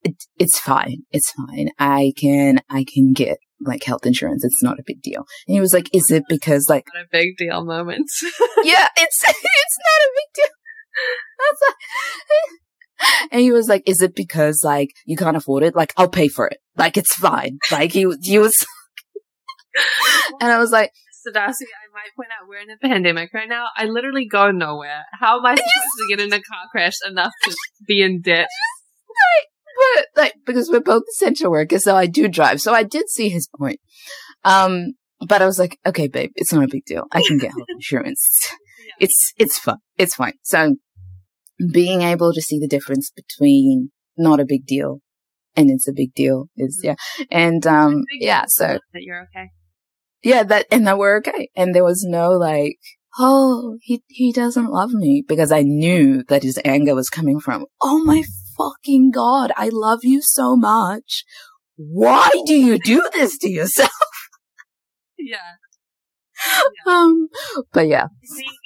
it, it's fine. It's fine. I can, I can get like health insurance. It's not a big deal. And he was like, is it because like not a big deal moments? yeah, it's, it's not a big deal. I was like, and he was like, is it because like you can't afford it? Like, I'll pay for it. Like, it's fine. Like, he, he was, and I was like, Darcy, I might point out we're in a pandemic right now. I literally go nowhere. How am I supposed to get in a car crash enough to be in debt? But like, because we're both essential workers, so I do drive. So I did see his point. Um, but I was like, okay, babe, it's not a big deal. I can get health insurance. Yeah. It's, it's fun. It's fine. So being able to see the difference between not a big deal and it's a big deal is, yeah. And, um, yeah, so. That you're okay. Yeah, that, and that we're okay. And there was no like, oh, he, he doesn't love me because I knew that his anger was coming from, oh my fucking God, I love you so much. Why do you do this to yourself? Yeah. yeah. Um, but yeah.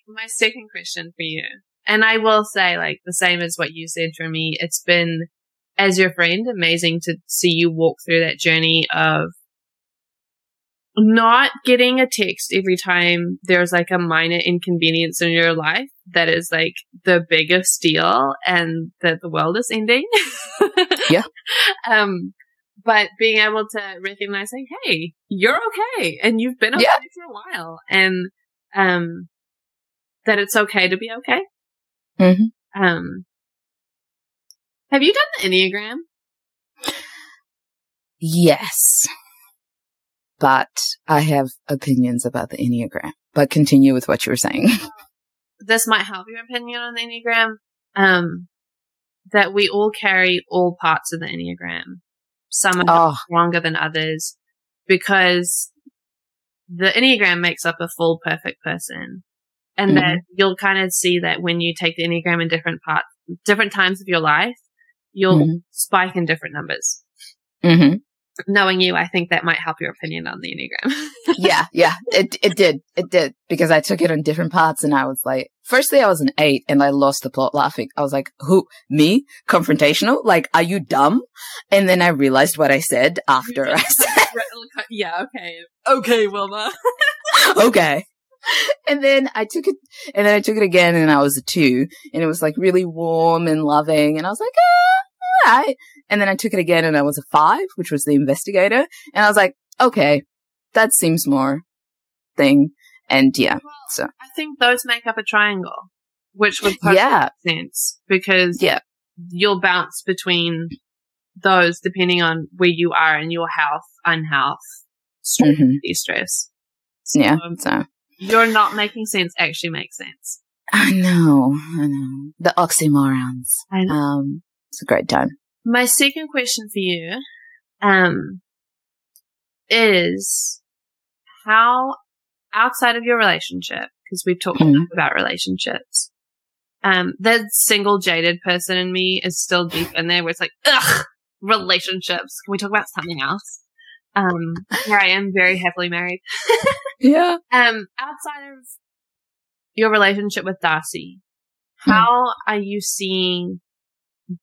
my second question for you and I will say, like, the same as what you said for me, it's been, as your friend, amazing to see you walk through that journey of not getting a text every time there's like a minor inconvenience in your life that is like the biggest deal and that the world is ending. yeah. Um, but being able to recognize like, hey, you're okay and you've been okay yeah. for a while and um that it's okay to be okay. Mm-hmm. Um, have you done the Enneagram? Yes. But I have opinions about the Enneagram. But continue with what you were saying. this might help your opinion on the Enneagram. Um, that we all carry all parts of the Enneagram. Some are oh. stronger than others because the Enneagram makes up a full perfect person and mm-hmm. that you'll kind of see that when you take the Enneagram in different parts, different times of your life, you'll mm-hmm. spike in different numbers. Mm-hmm. Knowing you, I think that might help your opinion on the Enneagram. yeah, yeah, it it did, it did because I took it on different parts, and I was like, firstly, I was an eight, and I lost the plot laughing. I was like, who me? Confrontational? Like, are you dumb? And then I realized what I said after I said, yeah, okay, okay, Wilma, okay. and then I took it, and then I took it again, and I was a two, and it was like really warm and loving, and I was like, ah, all right. And then I took it again, and I was a five, which was the investigator, and I was like, okay, that seems more thing, and yeah. So I think those make up a triangle, which would yeah sense because yeah, you'll bounce between those depending on where you are in your health, unhealth, stress, mm-hmm. de-stress. So, yeah. So you're not making sense actually makes sense. I know, I know. The oxymorons. I know. Um, it's a great time. My second question for you, um, is how outside of your relationship, because we've talked mm-hmm. about relationships, um, the single jaded person in me is still deep in there where it's like, ugh, relationships. Can we talk about something else? Um, here I am very happily married. yeah. Um, outside of your relationship with Darcy, hmm. how are you seeing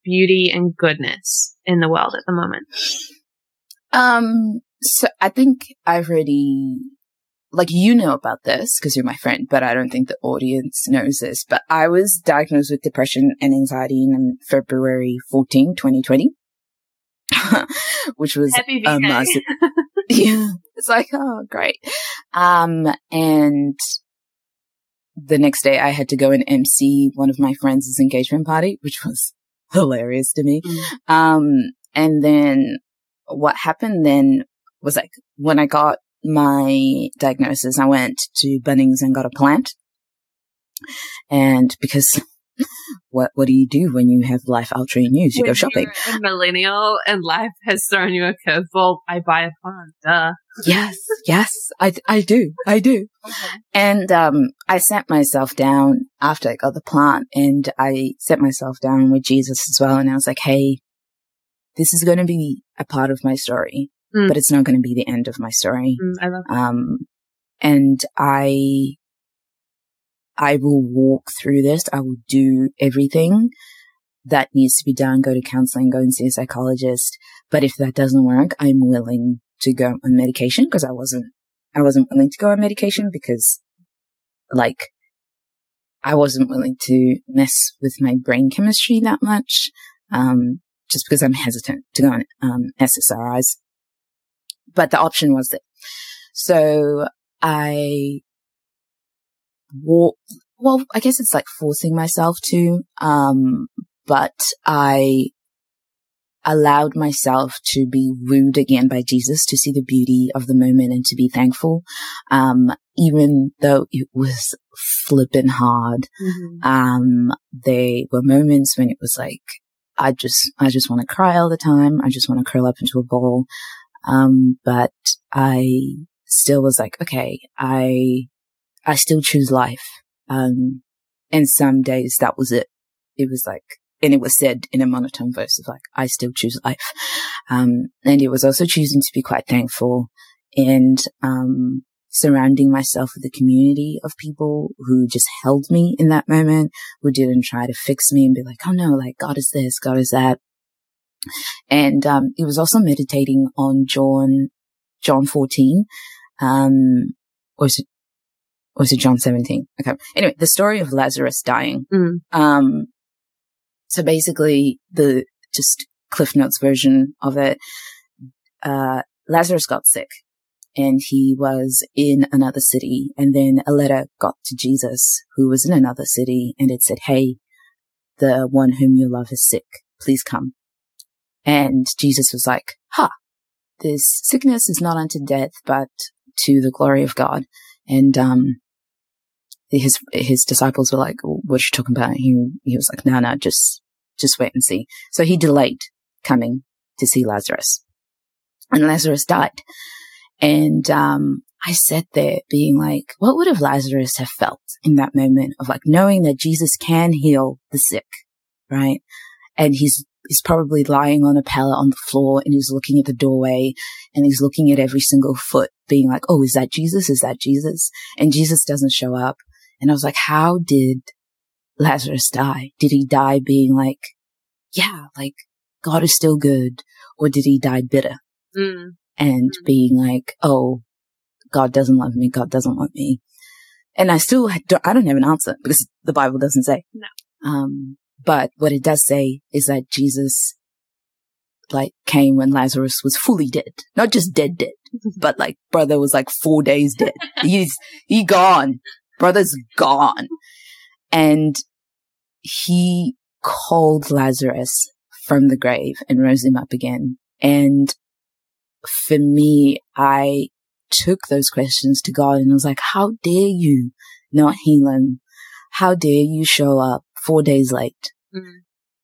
beauty and goodness in the world at the moment? Um, so I think I've already, like, you know about this because you're my friend, but I don't think the audience knows this. But I was diagnosed with depression and anxiety in February 14, 2020. which was Happy a massive. yeah, it's like oh great. Um, and the next day I had to go and MC one of my friends' engagement party, which was hilarious to me. Mm. Um, and then what happened then was like when I got my diagnosis, I went to Bunnings and got a plant. And because what what do you do when you have life altering news? You when go shopping. a millennial and life has thrown you a curveball. I buy a plant. Duh. Yes, yes, I I do, I do. Okay. And um, I sat myself down after I got the plant, and I sat myself down with Jesus as well, and I was like, hey, this is going to be a part of my story, mm. but it's not going to be the end of my story. Mm, I love that. Um, and I I will walk through this. I will do everything that needs to be done. Go to counseling, go and see a psychologist. But if that doesn't work, I'm willing to go on medication because I wasn't, I wasn't willing to go on medication because like I wasn't willing to mess with my brain chemistry that much. Um, just because I'm hesitant to go on, um, SSRIs. But the option was there. So I well, well, I guess it's like forcing myself to, um, but I allowed myself to be wooed again by Jesus, to see the beauty of the moment and to be thankful. Um, even though it was flipping hard, mm-hmm. um, there were moments when it was like, I just, I just want to cry all the time. I just want to curl up into a ball. Um, but I still was like, okay, I I still choose life. Um, and some days that was it. It was like, and it was said in a monotone voice of like, I still choose life. Um, and it was also choosing to be quite thankful and, um, surrounding myself with a community of people who just held me in that moment, who didn't try to fix me and be like, oh no, like God is this, God is that. And, um, it was also meditating on John, John 14. Um, or is it or is it John 17? Okay. Anyway, the story of Lazarus dying. Mm. Um, so basically the just Cliff Notes version of it, uh, Lazarus got sick and he was in another city and then a letter got to Jesus who was in another city and it said, Hey, the one whom you love is sick. Please come. And Jesus was like, ha, this sickness is not unto death, but to the glory of God. And, um, his, his disciples were like, what are you talking about? He, he was like, no, no, just, just wait and see. So he delayed coming to see Lazarus and Lazarus died. And, um, I sat there being like, what would have Lazarus have felt in that moment of like knowing that Jesus can heal the sick, right? And he's he's probably lying on a pallet on the floor and he's looking at the doorway and he's looking at every single foot being like, Oh, is that Jesus? Is that Jesus? And Jesus doesn't show up. And I was like, how did Lazarus die? Did he die being like, yeah, like God is still good? Or did he die bitter? Mm. And mm. being like, oh, God doesn't love me. God doesn't want me. And I still, don't, I don't have an answer because the Bible doesn't say. No. Um, but what it does say is that Jesus like came when Lazarus was fully dead, not just dead, dead, but like brother was like four days dead. He's, he gone. Brother's gone. And he called Lazarus from the grave and rose him up again. And for me, I took those questions to God and I was like, how dare you not heal him? How dare you show up four days late? Mm-hmm.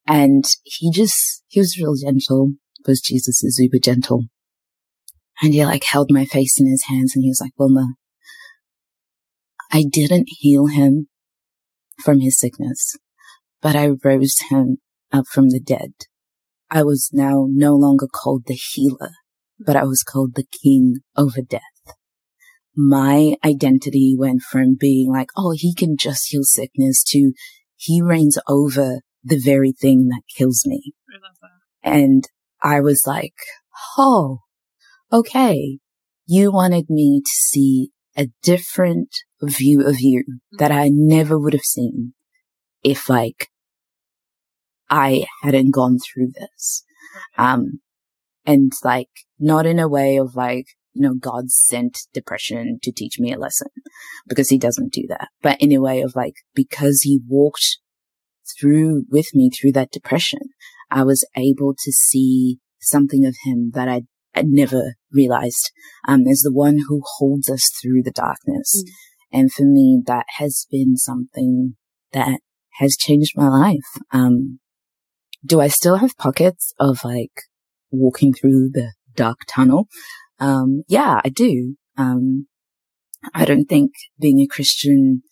And he just, he was real gentle because Jesus is uber gentle. And he like held my face in his hands and he was like, Wilma, I didn't heal him from his sickness, but I rose him up from the dead. I was now no longer called the healer, but I was called the king over death. My identity went from being like, oh, he can just heal sickness to he reigns over the very thing that kills me. I and I was like, oh, okay. You wanted me to see a different view of you that I never would have seen if like I hadn't gone through this. Um, and like not in a way of like, you know, God sent depression to teach me a lesson because he doesn't do that, but in a way of like, because he walked through with me through that depression, I was able to see something of him that I, had never realized, um, is the one who holds us through the darkness. Mm. And for me, that has been something that has changed my life. Um, do I still have pockets of like walking through the dark tunnel? Um, yeah, I do. Um, I don't think being a Christian,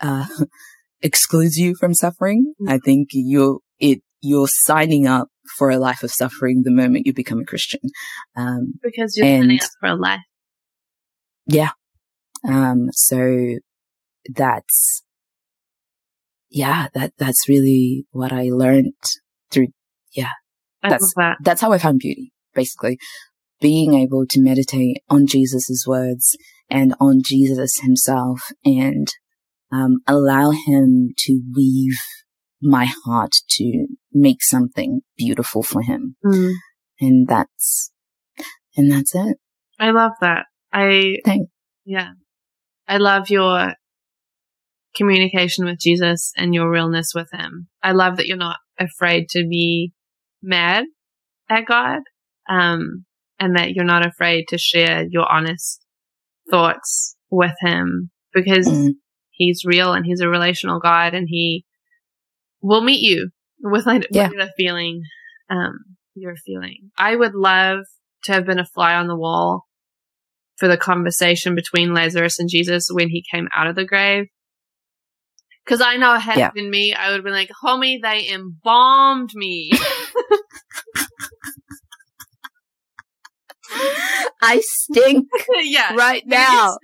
uh, excludes you from suffering. Mm. I think you're, it, you're signing up for a life of suffering the moment you become a Christian. Um, because you're and, signing up for a life. Yeah. Um, so that's, yeah, that, that's really what I learned through, yeah. I that's, that. that's how I found beauty, basically. Being able to meditate on Jesus's words and on Jesus himself and, um, allow him to weave my heart to make something beautiful for him. Mm. And that's, and that's it. I love that. I, Thanks. yeah. I love your communication with Jesus and your realness with him. I love that you're not afraid to be mad at God. Um, and that you're not afraid to share your honest thoughts with him because mm. he's real and he's a relational God and he will meet you with like yeah. feeling um you're feeling. I would love to have been a fly on the wall for the conversation between Lazarus and Jesus when he came out of the grave. Cause I know had yeah. it been me, I would have been like, homie, they embalmed me. I stink. yeah. Right now.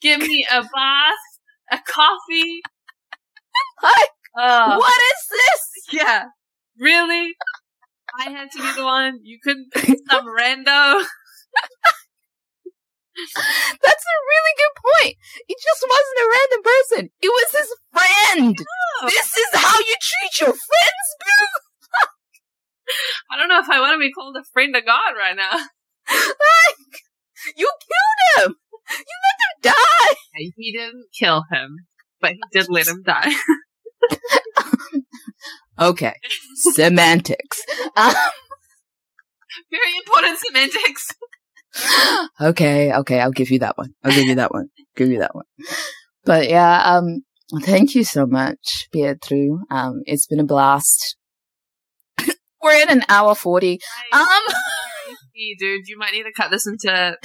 Give me a bath, a coffee. Uh, what is this? Yeah. Really? I had to be the one. You couldn't pick some rando. That's a really good point. It just wasn't a random person. It was his friend. This is how you treat your friends, boo. I don't know if I want to be called a friend of God right now. Like, you killed him. You let him die. He didn't kill him, but he did let him die. okay. Semantics. Um, Very important semantics. okay, okay, I'll give you that one. I'll give you that one. give you that one. But yeah, um, thank you so much, Pietro. Um, it's been a blast. We're in an hour 40. Um, dude, you might need to cut this into,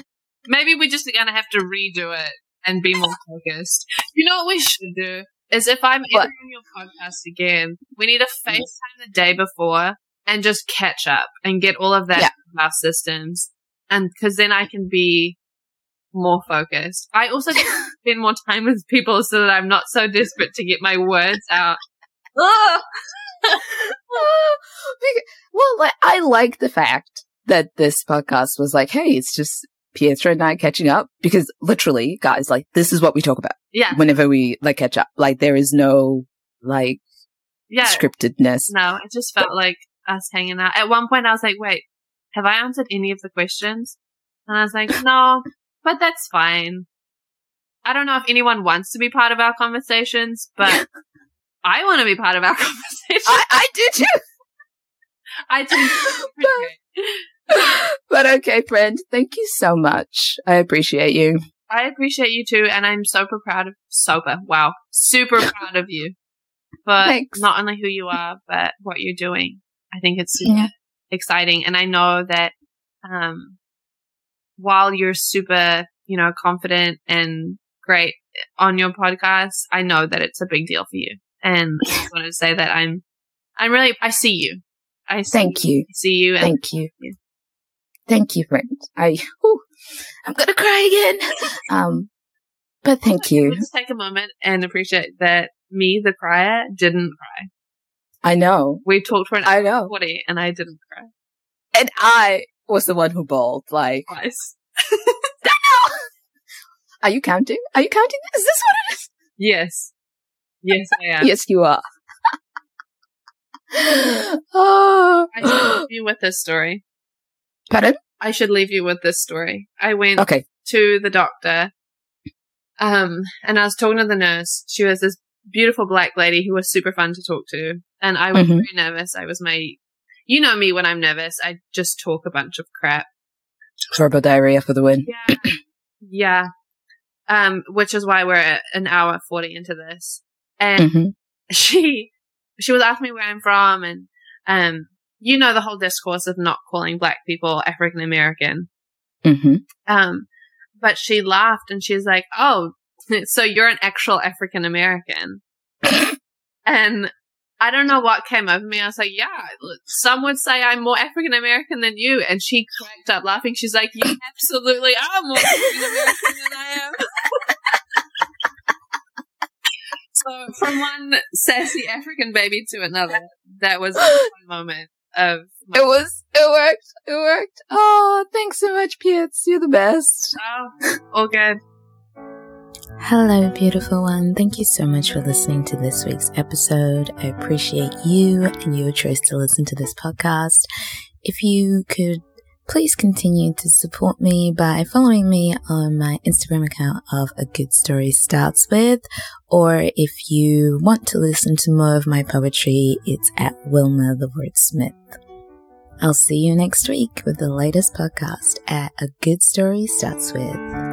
maybe we're just gonna have to redo it and be more focused. You know what we should do? Is if I'm what? on your podcast again, we need a FaceTime the day before and just catch up and get all of that yeah. our systems and because then I can be more focused. I also spend more time with people so that I'm not so desperate to get my words out. Oh, oh, well, like, I like the fact that this podcast was like, hey, it's just Pietro and I catching up because literally, guys, like, this is what we talk about. Yeah. Whenever we like catch up, like, there is no like yeah. scriptedness. No, it just felt but, like us hanging out. At one point, I was like, wait, have I answered any of the questions? And I was like, no, but that's fine. I don't know if anyone wants to be part of our conversations, but I want to be part of our conversation. I, I do too. I do. but, okay, friend. Thank you so much. I appreciate you. I appreciate you too, and I'm super proud of Sober. Wow, super proud of you. But Thanks. not only who you are, but what you're doing. I think it's super yeah exciting. And I know that, um, while you're super, you know, confident and great on your podcast, I know that it's a big deal for you. And I just wanted to say that I'm, I'm really, I see you. I see, thank you. see you. thank you. Thank you, friend. I, whew, I'm gonna cry again. Um, but thank you. Let's take a moment and appreciate that me, the crier, didn't cry. I know. We talked for an I know. 40 and I didn't cry. And I was the one who bawled, like. Twice. Are you counting? Are you counting? Is this what it is? Yes. Yes, I am. yes, you are. oh. I should leave you with this story. Pardon? I should leave you with this story. I went okay. to the doctor, um, and I was talking to the nurse. She was this beautiful black lady who was super fun to talk to. And I was mm-hmm. very nervous. I was my you know me when I'm nervous. I just talk a bunch of crap. Horrible diarrhea for the win. Yeah. yeah. Um, which is why we're an hour 40 into this. And mm-hmm. she, she was asking me where I'm from and, um, you know, the whole discourse of not calling black people African American. Mm-hmm. Um, but she laughed and she's like, Oh, so you're an actual African American. and I don't know what came over me. I was like, yeah, some would say I'm more African American than you. And she cracked up laughing. She's like, you absolutely are more African American than I am. so from one sassy African baby to another, that was one moment of. it was, it worked, it worked. Oh, thanks so much, Pietz. You're the best. Oh, all good. Hello, beautiful one. Thank you so much for listening to this week's episode. I appreciate you and your choice to listen to this podcast. If you could please continue to support me by following me on my Instagram account of A Good Story Starts With, or if you want to listen to more of my poetry, it's at Wilma the Wordsmith. I'll see you next week with the latest podcast at A Good Story Starts With.